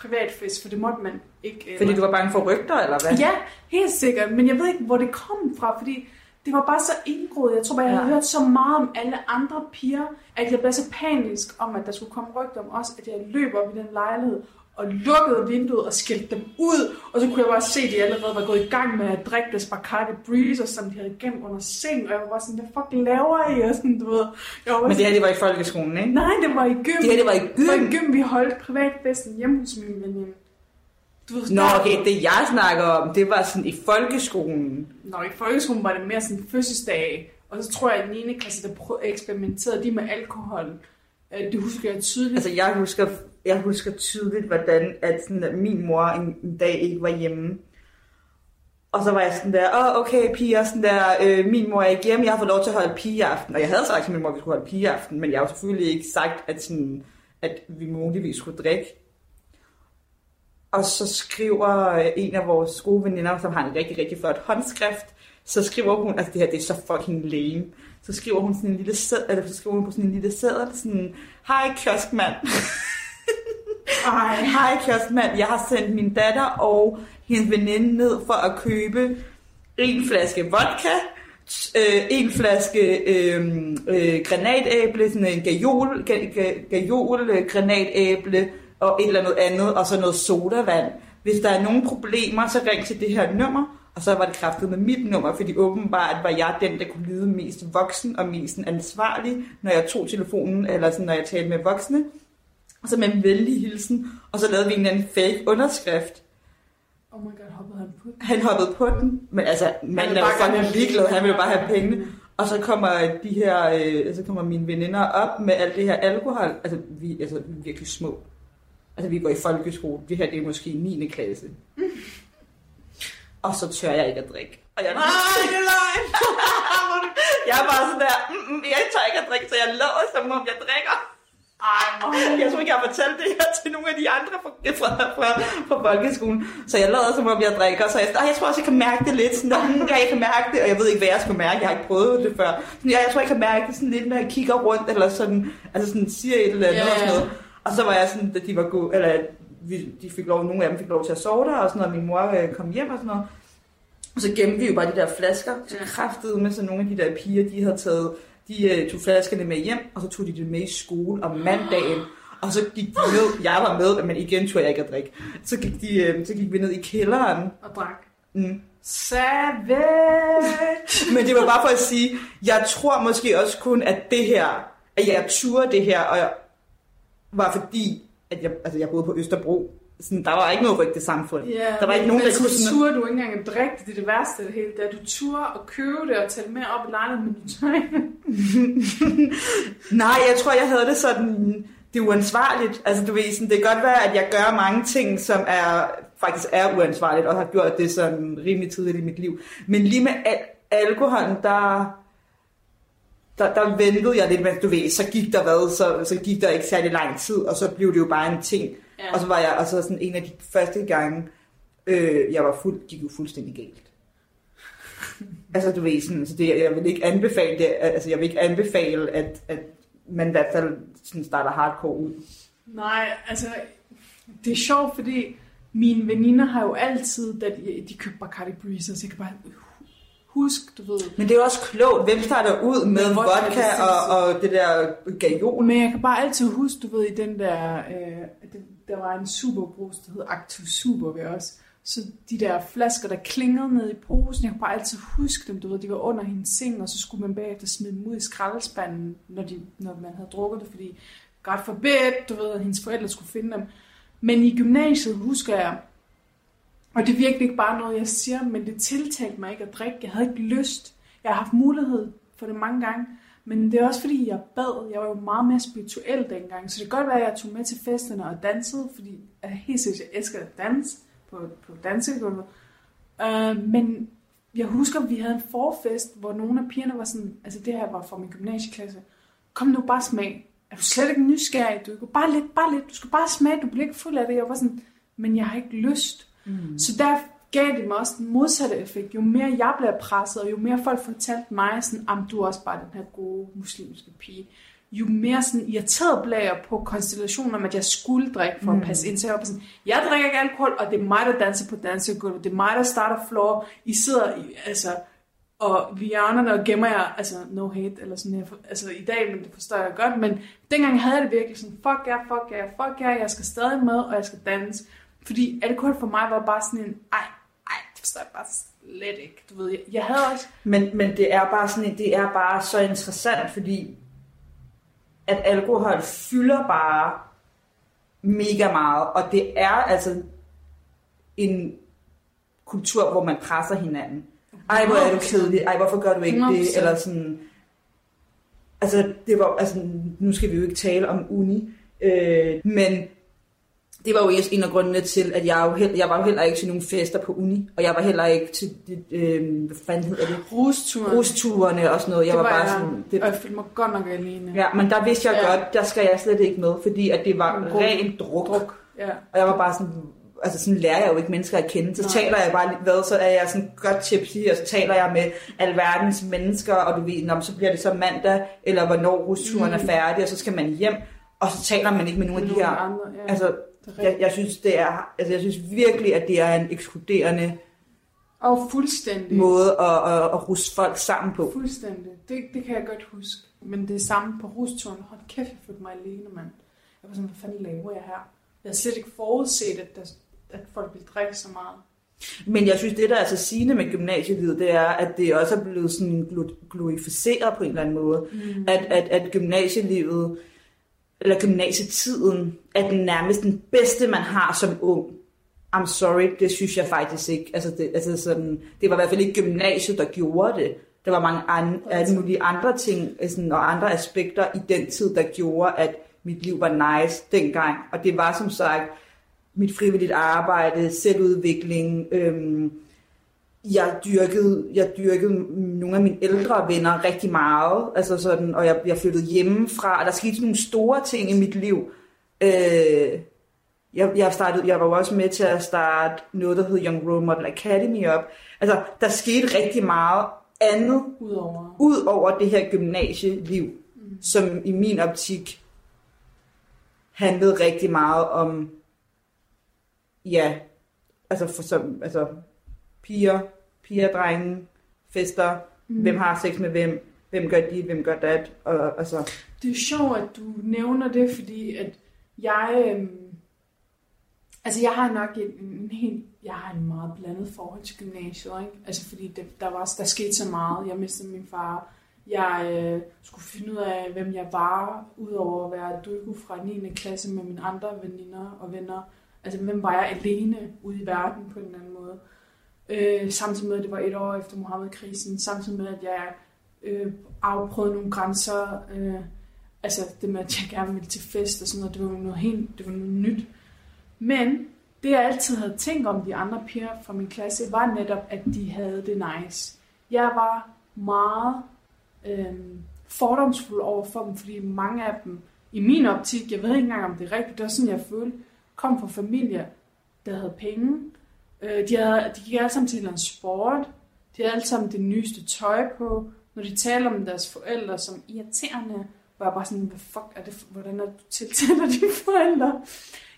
privatfest, for det måtte man ikke. Fordi du var bange for rygter, eller hvad? Ja, helt sikkert, men jeg ved ikke, hvor det kom fra, fordi det var bare så indgroet. Jeg tror bare, jeg havde Ja. hørt så meget om alle andre piger, at jeg blev så panisk om, at der skulle komme rygter om os, at jeg løb op i den lejlighed og lukkede vinduet og skældte dem ud. Og så kunne jeg bare se, at de allerede var gået i gang med at drikke deres Bacardi Breezer, som de havde gemt under seng. Og jeg var bare sådan, hvad fuck laver I? Og sådan, du ved. Jeg var Men det sådan, her, det var i folkeskolen, ikke? Nej, det var i gym. Det her, det var i Det var gym. i gym, vi holdt privatfesten hjemme hos min veninde. Du ved, Nå, okay, det jeg snakker om, det var sådan i folkeskolen. Nå, i folkeskolen var det mere sådan fødselsdag, og så tror jeg, at i 9. klasse, der eksperimenterede de med alkohol. Øh, Det husker jeg tydeligt. Altså, jeg husker, jeg husker tydeligt, hvordan at, sådan, at min mor en, en dag ikke var hjemme. Og så var jeg sådan der, åh, oh, okay, piger, sådan der, øh, min mor er ikke hjemme, jeg har fået lov til at holde pigeaften. Og jeg havde sagt til min mor, at vi skulle holde pigeaften, men jeg har jo selvfølgelig ikke sagt, at, sådan, at vi muligvis skulle drikke. Og så skriver en af vores gode veninder, som har en rigtig, rigtig flot håndskrift, så skriver hun, altså det her, det er så fucking lame, så skriver hun sådan en lille sæd, eller så skriver hun på sådan en lille sæd, sådan, hej kioskmand, Ej, hej kioskmand, jeg har sendt min datter og hendes veninde ned for at købe en flaske vodka, øh, en flaske øh, øh, granatæble, sådan en gajol, gajol øh, granatæble og et eller andet andet, og så noget sodavand. Hvis der er nogen problemer, så ring til det her nummer, og så var det kraftet med mit nummer, fordi åbenbart var jeg den, der kunne lyde mest voksen og mest ansvarlig, når jeg tog telefonen, eller sådan, når jeg talte med voksne. Og så med en venlig hilsen, og så lavede vi en eller anden fake underskrift. oh my god, hoppede han på den? Han hoppede på den, men altså, manden er jo fucking ligeglad, han ville bare have pengene. Og så kommer de her, øh, så kommer mine veninder op med alt det her alkohol. Altså, vi, altså, vi er virkelig små. Altså, vi går i folkeskole. Det her, det er måske 9. klasse. Og så tør jeg ikke at drikke. Og jeg, Nej, det er løgn! jeg er bare sådan der, mm, mm, jeg tør ikke at drikke, så jeg lader som om jeg drikker. Ej, Jeg tror ikke, jeg har fortalt det her til nogle af de andre fra, fra, fra, fra folkeskolen. Så jeg lader som om, jeg drikker. Så jeg, "Ej, jeg tror også, jeg kan mærke det lidt. Sådan, der, "Mm, ja, jeg kan mærke det. Og jeg ved ikke, hvad jeg skulle mærke. Jeg har ikke prøvet det før. Sådan, ja, jeg tror, jeg kan mærke det sådan lidt, når jeg kigger rundt. Eller sådan, altså sådan siger et eller andet. Ja, Og, sådan noget. og så var jeg sådan, da de var gode, eller vi, de fik lov, nogle af dem fik lov til at sove der, og sådan noget. Min mor øh, kom hjem og sådan noget. Og så gemte vi jo bare de der flasker. Så kraftede med så nogle af de der piger, de havde taget, de øh, tog flaskerne med hjem, og så tog de det med i skole om mandagen. Og så gik de ned, jeg var med, men igen tog jeg ikke at drikke. Så gik, de, øh, så gik vi ned i kælderen. Og drak. Mm. Savage! Men det var bare for at sige, jeg tror måske også kun, at det her, at jeg turde det her, og jeg, var fordi, at jeg, altså jeg boede på Østerbro. Sådan, der var ikke noget rygte samfund. Ja, der var ikke nogen, der kunne så sådan... turde du ikke engang at drikke det. Det er det værste af det hele. At du turde at købe det og tælle med op i lejligheden, men du. Nej, jeg tror, jeg havde det sådan, det er uansvarligt. Altså, du ved, sådan, det kan godt være, at jeg gør mange ting, som er faktisk er uansvarligt, og har gjort det sådan rimelig tidligt i mit liv. Men lige med al- alkoholen, der, der, der ventede jeg lidt, men du ved, så gik der hvad, så, så gik der ikke særlig lang tid, og så blev det jo bare en ting. Ja. Og så var jeg, og så sådan en af de første gange, øh, jeg var fuld, gik jo fuldstændig galt. altså du ved, sådan, så det, jeg vil ikke anbefale det, altså jeg vil ikke anbefale, at, at man i hvert fald sådan starter hardcore ud. Nej, altså, det er sjovt, fordi mine veninder har jo altid, da de, købte Bacardi Breezer, så jeg kan bare huske, du ved. Men det er jo også klogt, hvem starter ud med Med vodka, vodka og, og det der gajol. Men jeg kan bare altid huske, du ved, i den der, øh, det, der var en superbrus, der hed Active Super ved os. Så de der flasker, der klingede ned i posen, jeg kan bare altid huske dem, du ved, de var under hendes seng, og så skulle man bagefter smide dem ud i skraldespanden, når, de, når man havde drukket det, fordi godt forbedt, du ved, at hendes forældre skulle finde dem. Men i gymnasiet husker jeg, og det er virkelig ikke bare noget, jeg siger, men det tiltalte mig ikke at drikke. Jeg havde ikke lyst. Jeg har haft mulighed for det mange gange, men det er også fordi, jeg bad. Jeg var jo meget mere spirituel dengang. Så det kan godt være, at jeg tog med til festerne og dansede, fordi jeg helt sikkert, jeg elsker at danse på, på dansegulvet. Uh, men jeg husker, at vi havde en forfest, hvor nogle af pigerne var sådan, altså det her var fra min gymnasieklasse, kom nu bare smag. Er du slet ikke nysgerrig? Du kan bare lidt, bare lidt. Du skal bare smage, du bliver ikke fuld af det. Jeg var sådan, men jeg har ikke lyst. Mm. Så der gav det mig også den modsatte effekt. Jo mere jeg bliver presset, og jo mere folk fortalte mig, sådan, am du er også bare den her gode muslimske pige, jo mere sådan irriteret blev jeg på konstellationen om, at jeg skulle drikke for at passe ind. Så jeg var sådan, jeg drikker ikke alkohol, og det er mig, der danser på dansegulvet. Det er mig, der starter floor. I sidder, i, altså, og hjørnerne og gemmer jeg, altså no hate, eller sådan her, altså i dag, men det forstår jeg godt, men dengang havde jeg det virkelig sådan, fuck ja, fuck ja, fuck ja, jeg skal stadig med, og jeg skal danse. Fordi alkohol for mig var bare sådan en, ej, forstår jeg bare slet ikke. Du ved, jeg, jeg havde også... Men, men det er bare sådan, det er bare så interessant, fordi at alkohol fylder bare mega meget, og det er altså en kultur, hvor man presser hinanden. Ej, hvor er du kedelig. Ej, hvorfor gør du ikke det? 100%. Eller sådan... Altså, det var, altså, nu skal vi jo ikke tale om uni, øh, men det var jo en af grundene til, at jeg, jo heller, jeg var jo heller ikke til nogen fester på uni, og jeg var heller ikke til, øh, hvad fanden hedder det? Rusturen. Rusturene og sådan noget. Jeg det var, bare jeg, sådan... Det, Og jeg følte mig godt nok alene. ja, men der vidste jeg Ja. godt, der skal jeg slet ikke med, fordi at det var En god ren druk. druk. Ja. Og jeg var bare sådan, altså sådan lærer jeg jo ikke mennesker at kende. Så Nej. taler jeg bare hvad, så er jeg sådan godt tipsy, og så taler jeg med alverdens mennesker, og du ved, nå, så bliver det så mandag, eller hvornår rusturen er Mm. færdig, og så skal man hjem, og så taler man ikke med nogen af de her, andre, ja. altså, er jeg, jeg synes, det er, altså, jeg synes virkelig, at det er en ekskluderende Og fuldstændig. måde at, at, at ruste folk sammen på. Fuldstændig. Det, det kan jeg godt huske. Men det er samme på rusturen. Hold kæft, jeg følte mig alene, mand. Jeg var sådan, hvad fanden laver jeg her? Jeg havde slet ikke forudset, at, der, at folk ville drikke så meget. Men jeg synes, det der er så sigende med gymnasielivet, det er, at det også er blevet sådan glo- glorificeret på en eller anden måde. Mm. At, at, at gymnasielivet, eller gymnasietiden, er den nærmest den bedste, man har som ung. I'm sorry, det synes jeg faktisk ikke. Altså, det, altså sådan, det var i hvert fald ikke gymnasiet, der gjorde det. Der var mange an, alle mulige andre ting sådan, og andre aspekter i den tid, der gjorde, at mit liv var nice dengang. Og det var som sagt mit frivilligt arbejde, selvudvikling. Øhm, jeg dyrkede, jeg dyrkede nogle af mine ældre venner rigtig meget, altså sådan, og jeg, jeg flyttede hjemmefra, og der skete sådan nogle store ting i mit liv. Øh, jeg, jeg, startede, jeg var også med til at starte noget, der hed Young Role Model Academy op. Altså, der skete rigtig meget andet, Udover. ud over det her gymnasieliv, mm. som i min optik handlede rigtig meget om, ja, altså, for, som, altså piger, piger, drenge, fester, mm. hvem har sex med hvem, hvem gør dit, hvem gør dat, og altså, Det er sjovt, at du nævner det, fordi at jeg... Øhm, altså, jeg har nok en, en helt... Jeg har en meget blandet forhold til gymnasiet, ikke? Altså, fordi det, der, var, der skete så meget. Jeg mistede min far. Jeg øh, skulle finde ud af, hvem jeg var, udover at være dulgu fra 9. klasse med mine andre veninder og venner. Altså, hvem var jeg alene ude i verden på en eller anden måde. Øh, samtidig med, at det var et år efter Mohammed-krisen. Samtidig med, at jeg øh, afprøvede nogle grænser. Øh, altså det med, at jeg gerne ville til fest og sådan noget, det var jo noget helt, det var noget nyt. Men det jeg altid havde tænkt om de andre piger fra min klasse, var netop, at de havde det nice. Jeg var meget øh, fordomsfuld over for dem, fordi mange af dem, i min optik, jeg ved ikke engang om det er rigtigt, det var sådan, jeg følte, kom fra familier, der havde penge. Øh, de, havde, de gik alle sammen til en sport. De havde alle sammen det nyeste tøj på. Når de taler om deres forældre som irriterende, var jeg bare sådan, hvad fuck er det, hvordan er det, du tiltaler dine forældre?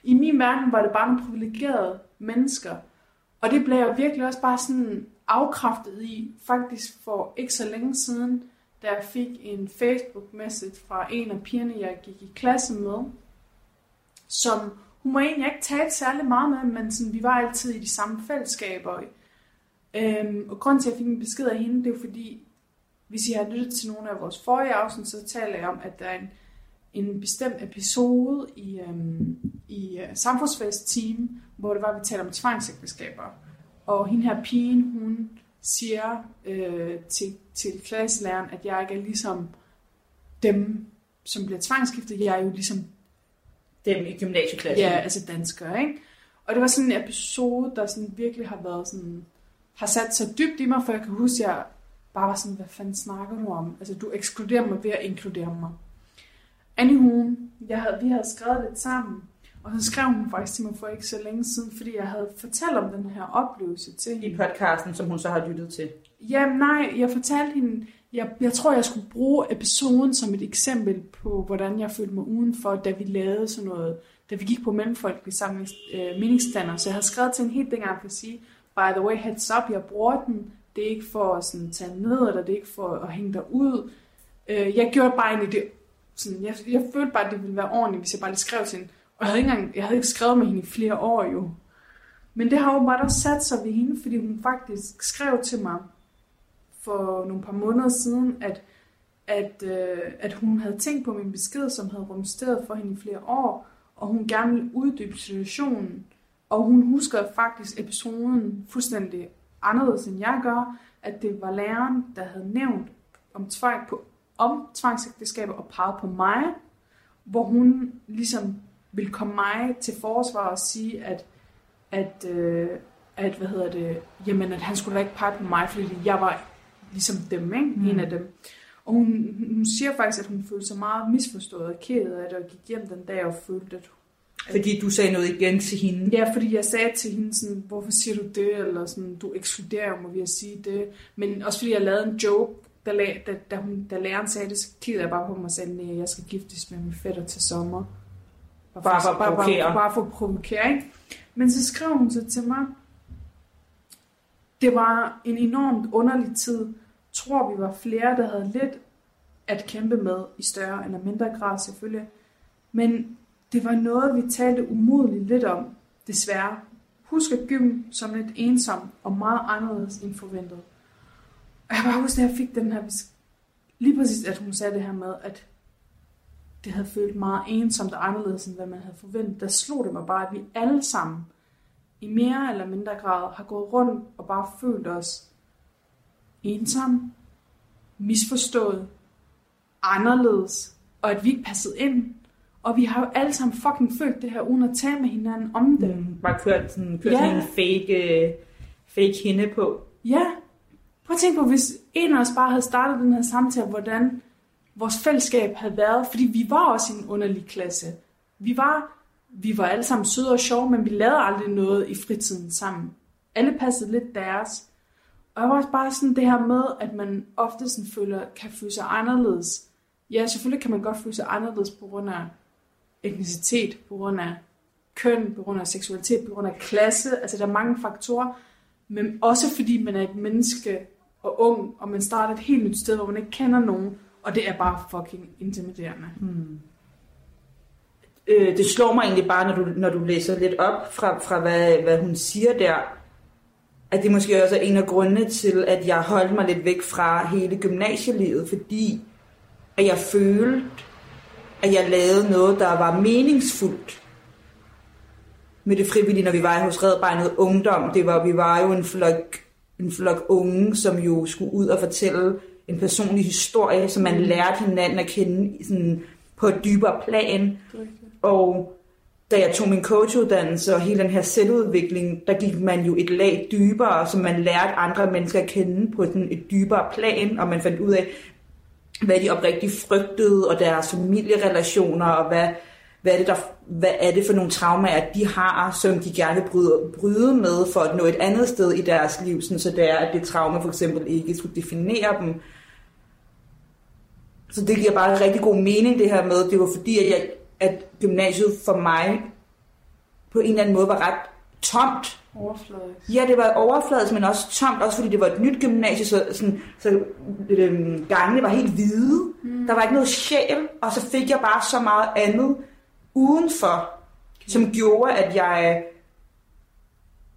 I min verden var det bare nogle privilegerede mennesker. Og det blev jeg virkelig også bare sådan afkræftet i, faktisk for ikke så længe siden, da jeg fik en Facebook-message fra en af pigerne, jeg gik i klasse med, som hun var egentlig ikke tale særlig meget med, men sådan, vi var altid i de samme fællesskaber. Øhm, og grunden til, at jeg fik en besked af hende, det er fordi, hvis I har lyttet til nogle af vores forrige afsnit, så taler jeg om, at der er en, en bestemt episode i, øhm, i øh, uh, Samfundsfest Team, hvor det var, at vi taler om tvangsægteskaber. Og hende her pigen, hun siger øh, til, til klasselæreren, at jeg ikke er ligesom dem, som bliver tvangsgiftet, jeg er jo ligesom dem i gymnasieklassen. Ja, altså danskere, ikke? Og det var sådan en episode, der sådan virkelig har været sådan, har sat sig dybt i mig, for jeg kan huske, at jeg bare var sådan, hvad fanden snakker du om? Altså, du ekskluderer mig ved at inkludere mig. Anywho, jeg havde, vi havde skrevet lidt sammen, og så skrev hun faktisk til mig for ikke så længe siden, fordi jeg havde fortalt om den her oplevelse til hende. I podcasten, som hun så har lyttet til. Ja, nej, jeg fortalte hende, jeg, jeg tror, jeg skulle bruge episoden som et eksempel på, hvordan jeg følte mig udenfor, da vi lavede sådan noget, da vi gik på mellemfolkelige samlings, øh, meningsstander. Så jeg havde skrevet til en helt dengang for at sige, by the way, heads up, jeg bruger den. Det er ikke for at sådan, tage ned, eller det er ikke for at hænge dig ud. Øh, jeg gjorde bare egentlig det, sådan, jeg, jeg følte bare, at det ville være ordentligt, hvis jeg bare lige skrev til hende. Og jeg havde ikke, engang, jeg havde ikke skrevet med hende i flere år jo. Men det har jo bare også sat sig ved hende, fordi hun faktisk skrev til mig, for nogle par måneder siden, at, at, øh, at hun havde tænkt på min besked, som havde rumsteret for hende i flere år, og hun gerne ville uddybe situationen. Og hun husker faktisk episoden fuldstændig anderledes, end jeg gør, at det var læreren, der havde nævnt om, tvang på, om tvangsægteskaber og peget på mig, hvor hun ligesom ville komme mig til forsvar og sige, at, at, øh, at, hvad hedder det, jamen, at han skulle da ikke pege på mig, fordi jeg var ligesom dem, ikke? Mm. en af dem. Og hun, hun siger faktisk, at hun følte sig meget misforstået og ked af det, og gik hjem den dag og følte, at Fordi du sagde noget igen til hende. Ja, fordi jeg sagde til hende sådan, hvorfor siger du det, eller sådan, du ekskluderer mig ved at sige det. Men også fordi jeg lavede en joke, da, da, da, hun, da læreren sagde det, så kiggede jeg bare på mig og sagde, nej, jeg skal giftes med min fætter til sommer. Bare for at bare, provokere. bare, bare for at provokere, ikke? Men så skrev hun så til mig, det var en enormt underlig tid. Tror vi var flere, der havde lidt at kæmpe med, i større eller mindre grad selvfølgelig. Men det var noget, vi talte umodeligt lidt om, desværre. Husk at gym som lidt ensom og meget anderledes end forventet. Og jeg bare husker, at jeg fik den her besk- lige præcis, at hun sagde det her med, at det havde følt meget ensomt og anderledes, end hvad man havde forventet. Der slog det mig bare, at vi alle sammen i mere eller mindre grad har gået rundt og bare følt os ensomme, misforstået, anderledes, og at vi ikke passede ind. Og vi har jo alle sammen fucking følt det her, uden at tale med hinanden om det. Mm, bare kørt sådan, kørt Ja. sådan en fake, øh, fake hende på. Ja. Prøv at tænke på, hvis en af os bare havde startet den her samtale, hvordan vores fællesskab havde været. Fordi vi var også i en underlig klasse. Vi var, vi var alle sammen søde og sjove, men vi lavede aldrig noget i fritiden sammen. Alle passede lidt deres. Og jeg var også bare sådan det her med, at man ofte sådan føler, kan føle sig anderledes. Ja, selvfølgelig kan man godt føle sig anderledes på grund af etnicitet, på grund af køn, på grund af seksualitet, på grund af klasse. Altså der er mange faktorer. Men også fordi man er et menneske og ung, og man starter et helt nyt sted, hvor man ikke kender nogen, og det er bare fucking intimiderende. Hmm. Øh, det slår mig egentlig bare, når du, når du læser lidt op fra, fra hvad, hvad hun siger der, at det måske også er en af grundene til, at jeg holdt mig lidt væk fra hele gymnasielivet, fordi at jeg følte, at jeg lavede noget, der var meningsfuldt med det frivillige, når vi var hos Red Barnet Ungdom. Det var, vi var jo en flok, en flok unge, som jo skulle ud og fortælle en personlig historie, som man lærte hinanden at kende sådan, på et dybere plan. Og da jeg tog min coachuddannelse og hele den her selvudvikling, der gik man jo et lag dybere, så man lærte andre mennesker at kende på sådan et dybere plan, og man fandt ud af, hvad de oprigtigt frygtede, og deres familierelationer, og hvad, hvad, er det der, hvad er det for nogle traumer, de har, som de gerne vil bryde, bryde med for at nå et andet sted i deres liv, sådan, så det er, at det traume for eksempel ikke skulle definere dem. Så det giver bare rigtig god mening, det her med, det var fordi, at, jeg, at gymnasiet for mig på en eller anden måde var ret tomt. Overfladisk. Ja, det var overfladisk, men også tomt, også fordi det var et nyt gymnasie, så, sådan, så øhm, gangene var helt hvide. Mm. Der var ikke noget sjæl, og så fik jeg bare så meget andet udenfor, okay. som gjorde, at jeg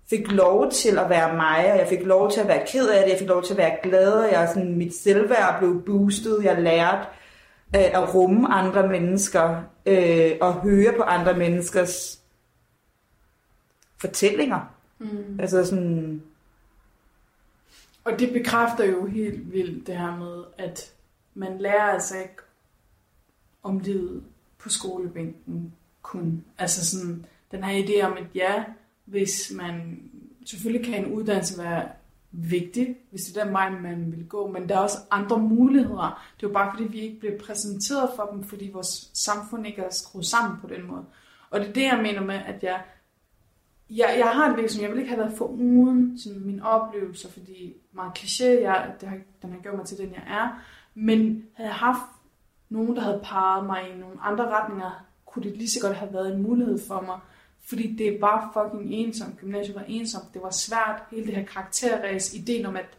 fik lov til at være mig, og jeg fik lov til at være ked af det, jeg fik lov til at være glad, og jeg, sådan, mit selvværd blev boostet, jeg lærte øh, at rumme andre mennesker, øh, og høre på andre menneskers fortællinger. Mm. Altså sådan, Og det bekræfter jo helt vildt det her med, at man lærer altså ikke om livet på skolebænken kun. Altså sådan, den her idé om, at ja, hvis man, selvfølgelig kan en uddannelse være vigtig, hvis det er den vej, man vil gå, men der er også andre muligheder. Det er jo bare fordi, vi ikke bliver præsenteret for dem, fordi vores samfund ikke er skruet sammen på den måde. Og det er det, jeg mener med, at jeg, jeg, jeg har en som jeg vil ikke have været for uden sådan mine oplevelser, fordi meget kliché, jeg, det har, den har gjort mig til den, jeg er. Men havde jeg haft nogen, der havde parret mig i nogle andre retninger, kunne det lige så godt have været en mulighed for mig. Fordi det var fucking ensomt. Gymnasiet var ensomt. Det var svært. Hele det her karakterræs. Ideen om, at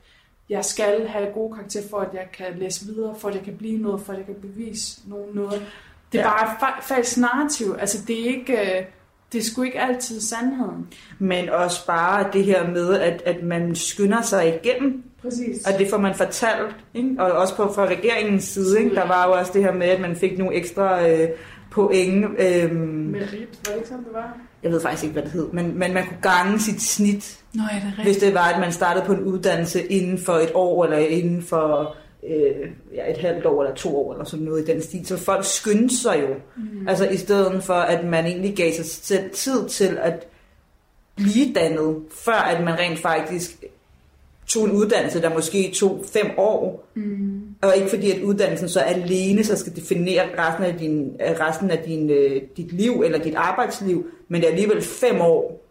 jeg skal have gode karakter for, at jeg kan læse videre, for at jeg kan blive noget, for at jeg kan bevise nogen noget. Det er ja. bare et falsk narrativ. Altså, det er ikke... Øh, det er sgu ikke altid sandheden. Men også bare det her med, at, at man skynder sig igennem. Præcis. Og det får man fortalt. Ikke? Og også på, fra regeringens side. Ikke? Der var jo også det her med, at man fik nogle ekstra øh, point. Øh, Merit, var det ikke sådan, det var? Jeg ved faktisk ikke, hvad det hed. Men, men man kunne gange sit snit. Nå, ja, det hvis det var, at man startede på en uddannelse inden for et år, eller inden for øh, ja, et halvt år eller to år, eller sådan noget i den stil. Så folk skyndte sig jo. Mm. Altså i stedet for, at man egentlig gav sig selv tid til at blive dannet, før at man rent faktisk tog en uddannelse, der måske tog fem år. Mm. Og ikke fordi, at uddannelsen så alene så skal definere resten af, din, resten af din, uh, dit liv eller dit arbejdsliv, men det er alligevel fem år,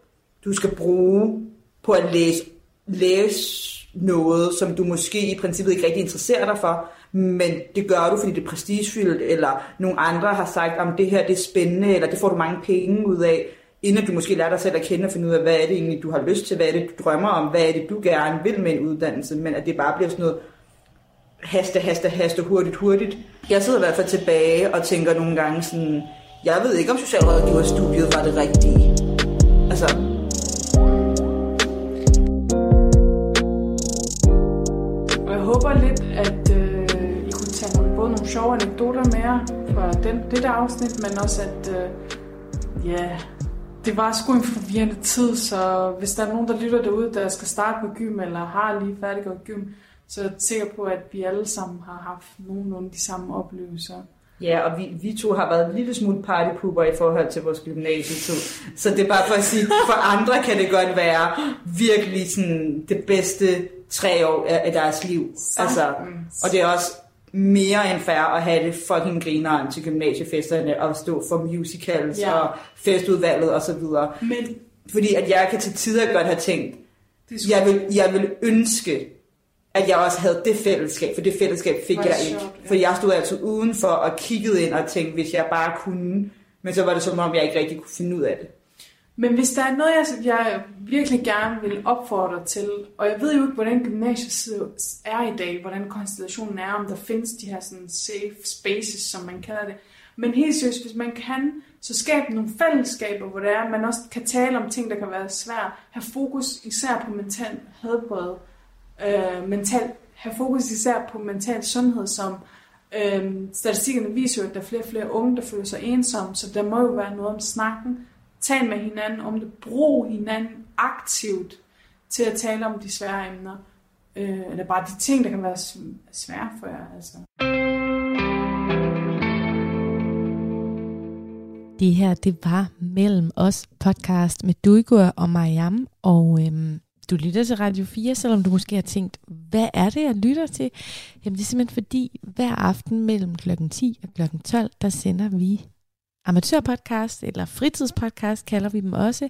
du skal bruge på at læse, læse noget, som du måske i princippet ikke rigtig interesserer dig for, men det gør du, fordi det er prestigefyldt, eller nogle andre har sagt, om det her det er spændende, eller det får du mange penge ud af, inden du måske lærer dig selv at kende og finde ud af, hvad er det egentlig, du har lyst til, hvad er det, du drømmer om, hvad er det, du gerne vil med en uddannelse, men at det bare bliver sådan noget haste, haste, haste, hurtigt, hurtigt. Jeg sidder i hvert fald tilbage og tænker nogle gange sådan, jeg ved ikke, om socialrådgiverstudiet var det rigtige. Altså, håber lidt, at øh, I kunne tage nogle, både nogle sjove anekdoter med fra den, det der afsnit, men også at, øh, ja, det var sgu en forvirrende tid, så hvis der er nogen, der lytter derude, der skal starte på gym, eller har lige færdiggjort gym, så er jeg sikker på, at vi alle sammen har haft nogenlunde de samme oplevelser. Ja, og vi, vi to har været en lille smule partypooper i forhold til vores gymnasietid. Så det er bare for at sige, for andre kan det godt være virkelig sådan det bedste tre år af, deres liv. Altså, og det er også mere end fair at have det fucking grineren til gymnasiefesterne og stå for musicals ja. og festudvalget og så videre. Men, Fordi at jeg kan til tider godt have tænkt, jeg vil, jeg vil ønske, at jeg også havde det fællesskab, for det fællesskab fik jeg ikke. Sjovt, ja. For jeg stod altid udenfor og kiggede ind og tænkte, hvis jeg bare kunne, men så var det som om, jeg ikke rigtig kunne finde ud af det. Men hvis der er noget, jeg, jeg virkelig gerne vil opfordre til, og jeg ved jo ikke, hvordan gymnasiet er i dag, hvordan konstellationen er, om der findes de her sådan safe spaces, som man kalder det. Men helt seriøst, hvis man kan, så skabe nogle fællesskaber, hvor det er, man også kan tale om ting, der kan være svært. Have fokus især på mental helbred, øh, mental, have fokus især på mental sundhed, som øh, statistikkerne viser jo, at der er flere og flere unge, der føler sig ensomme, så der må jo være noget om snakken. Tal med hinanden om det. Brug hinanden aktivt til at tale om de svære emner. Øh, eller bare de ting, der kan være svære for jer. Altså. Det her, det var Mellem os podcast med Duigur og Mariam, og øhm, du lytter til Radio 4, selvom du måske har tænkt, hvad er det, jeg lytter til? Jamen det er simpelthen fordi, hver aften mellem klokken 10 og klokken 12, der sender vi amatørpodcast, eller fritidspodcast kalder vi dem også,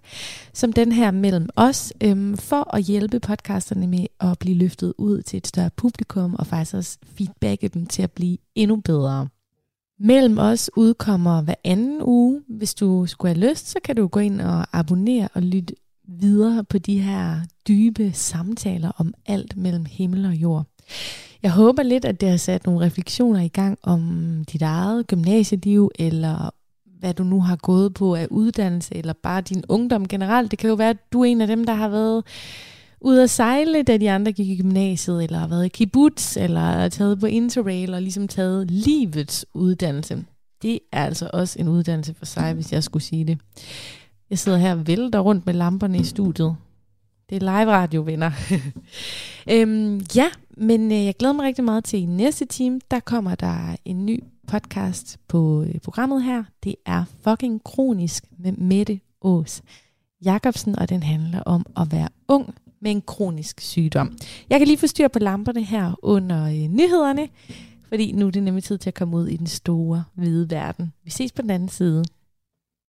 som den her mellem os, øhm, for at hjælpe podcasterne med at blive løftet ud til et større publikum, og faktisk også feedbacke dem til at blive endnu bedre. Mellem os udkommer hver anden uge. Hvis du skulle have lyst, så kan du gå ind og abonnere og lytte videre på de her dybe samtaler om alt mellem himmel og jord. Jeg håber lidt, at det har sat nogle refleksioner i gang om dit eget gymnasieliv, eller hvad du nu har gået på af uddannelse, eller bare din ungdom generelt. Det kan jo være, at du er en af dem, der har været ude at sejle, da de andre gik i gymnasiet, eller har været i kibbutz, eller taget på interrail, og ligesom taget livets uddannelse. Det er altså også en uddannelse for sig, hvis jeg skulle sige det. Jeg sidder her og vælter rundt med lamperne i studiet. Det er live radio, venner. øhm, ja, men øh, jeg glæder mig rigtig meget til i næste time. Der kommer der en ny podcast på øh, programmet her. Det er Fucking Kronisk med Mette Ås Jacobsen, og den handler om at være ung med en kronisk sygdom. Jeg kan lige få styr på lamperne her under øh, nyhederne, fordi nu er det nemlig tid til at komme ud i den store, hvide verden. Vi ses på den anden side.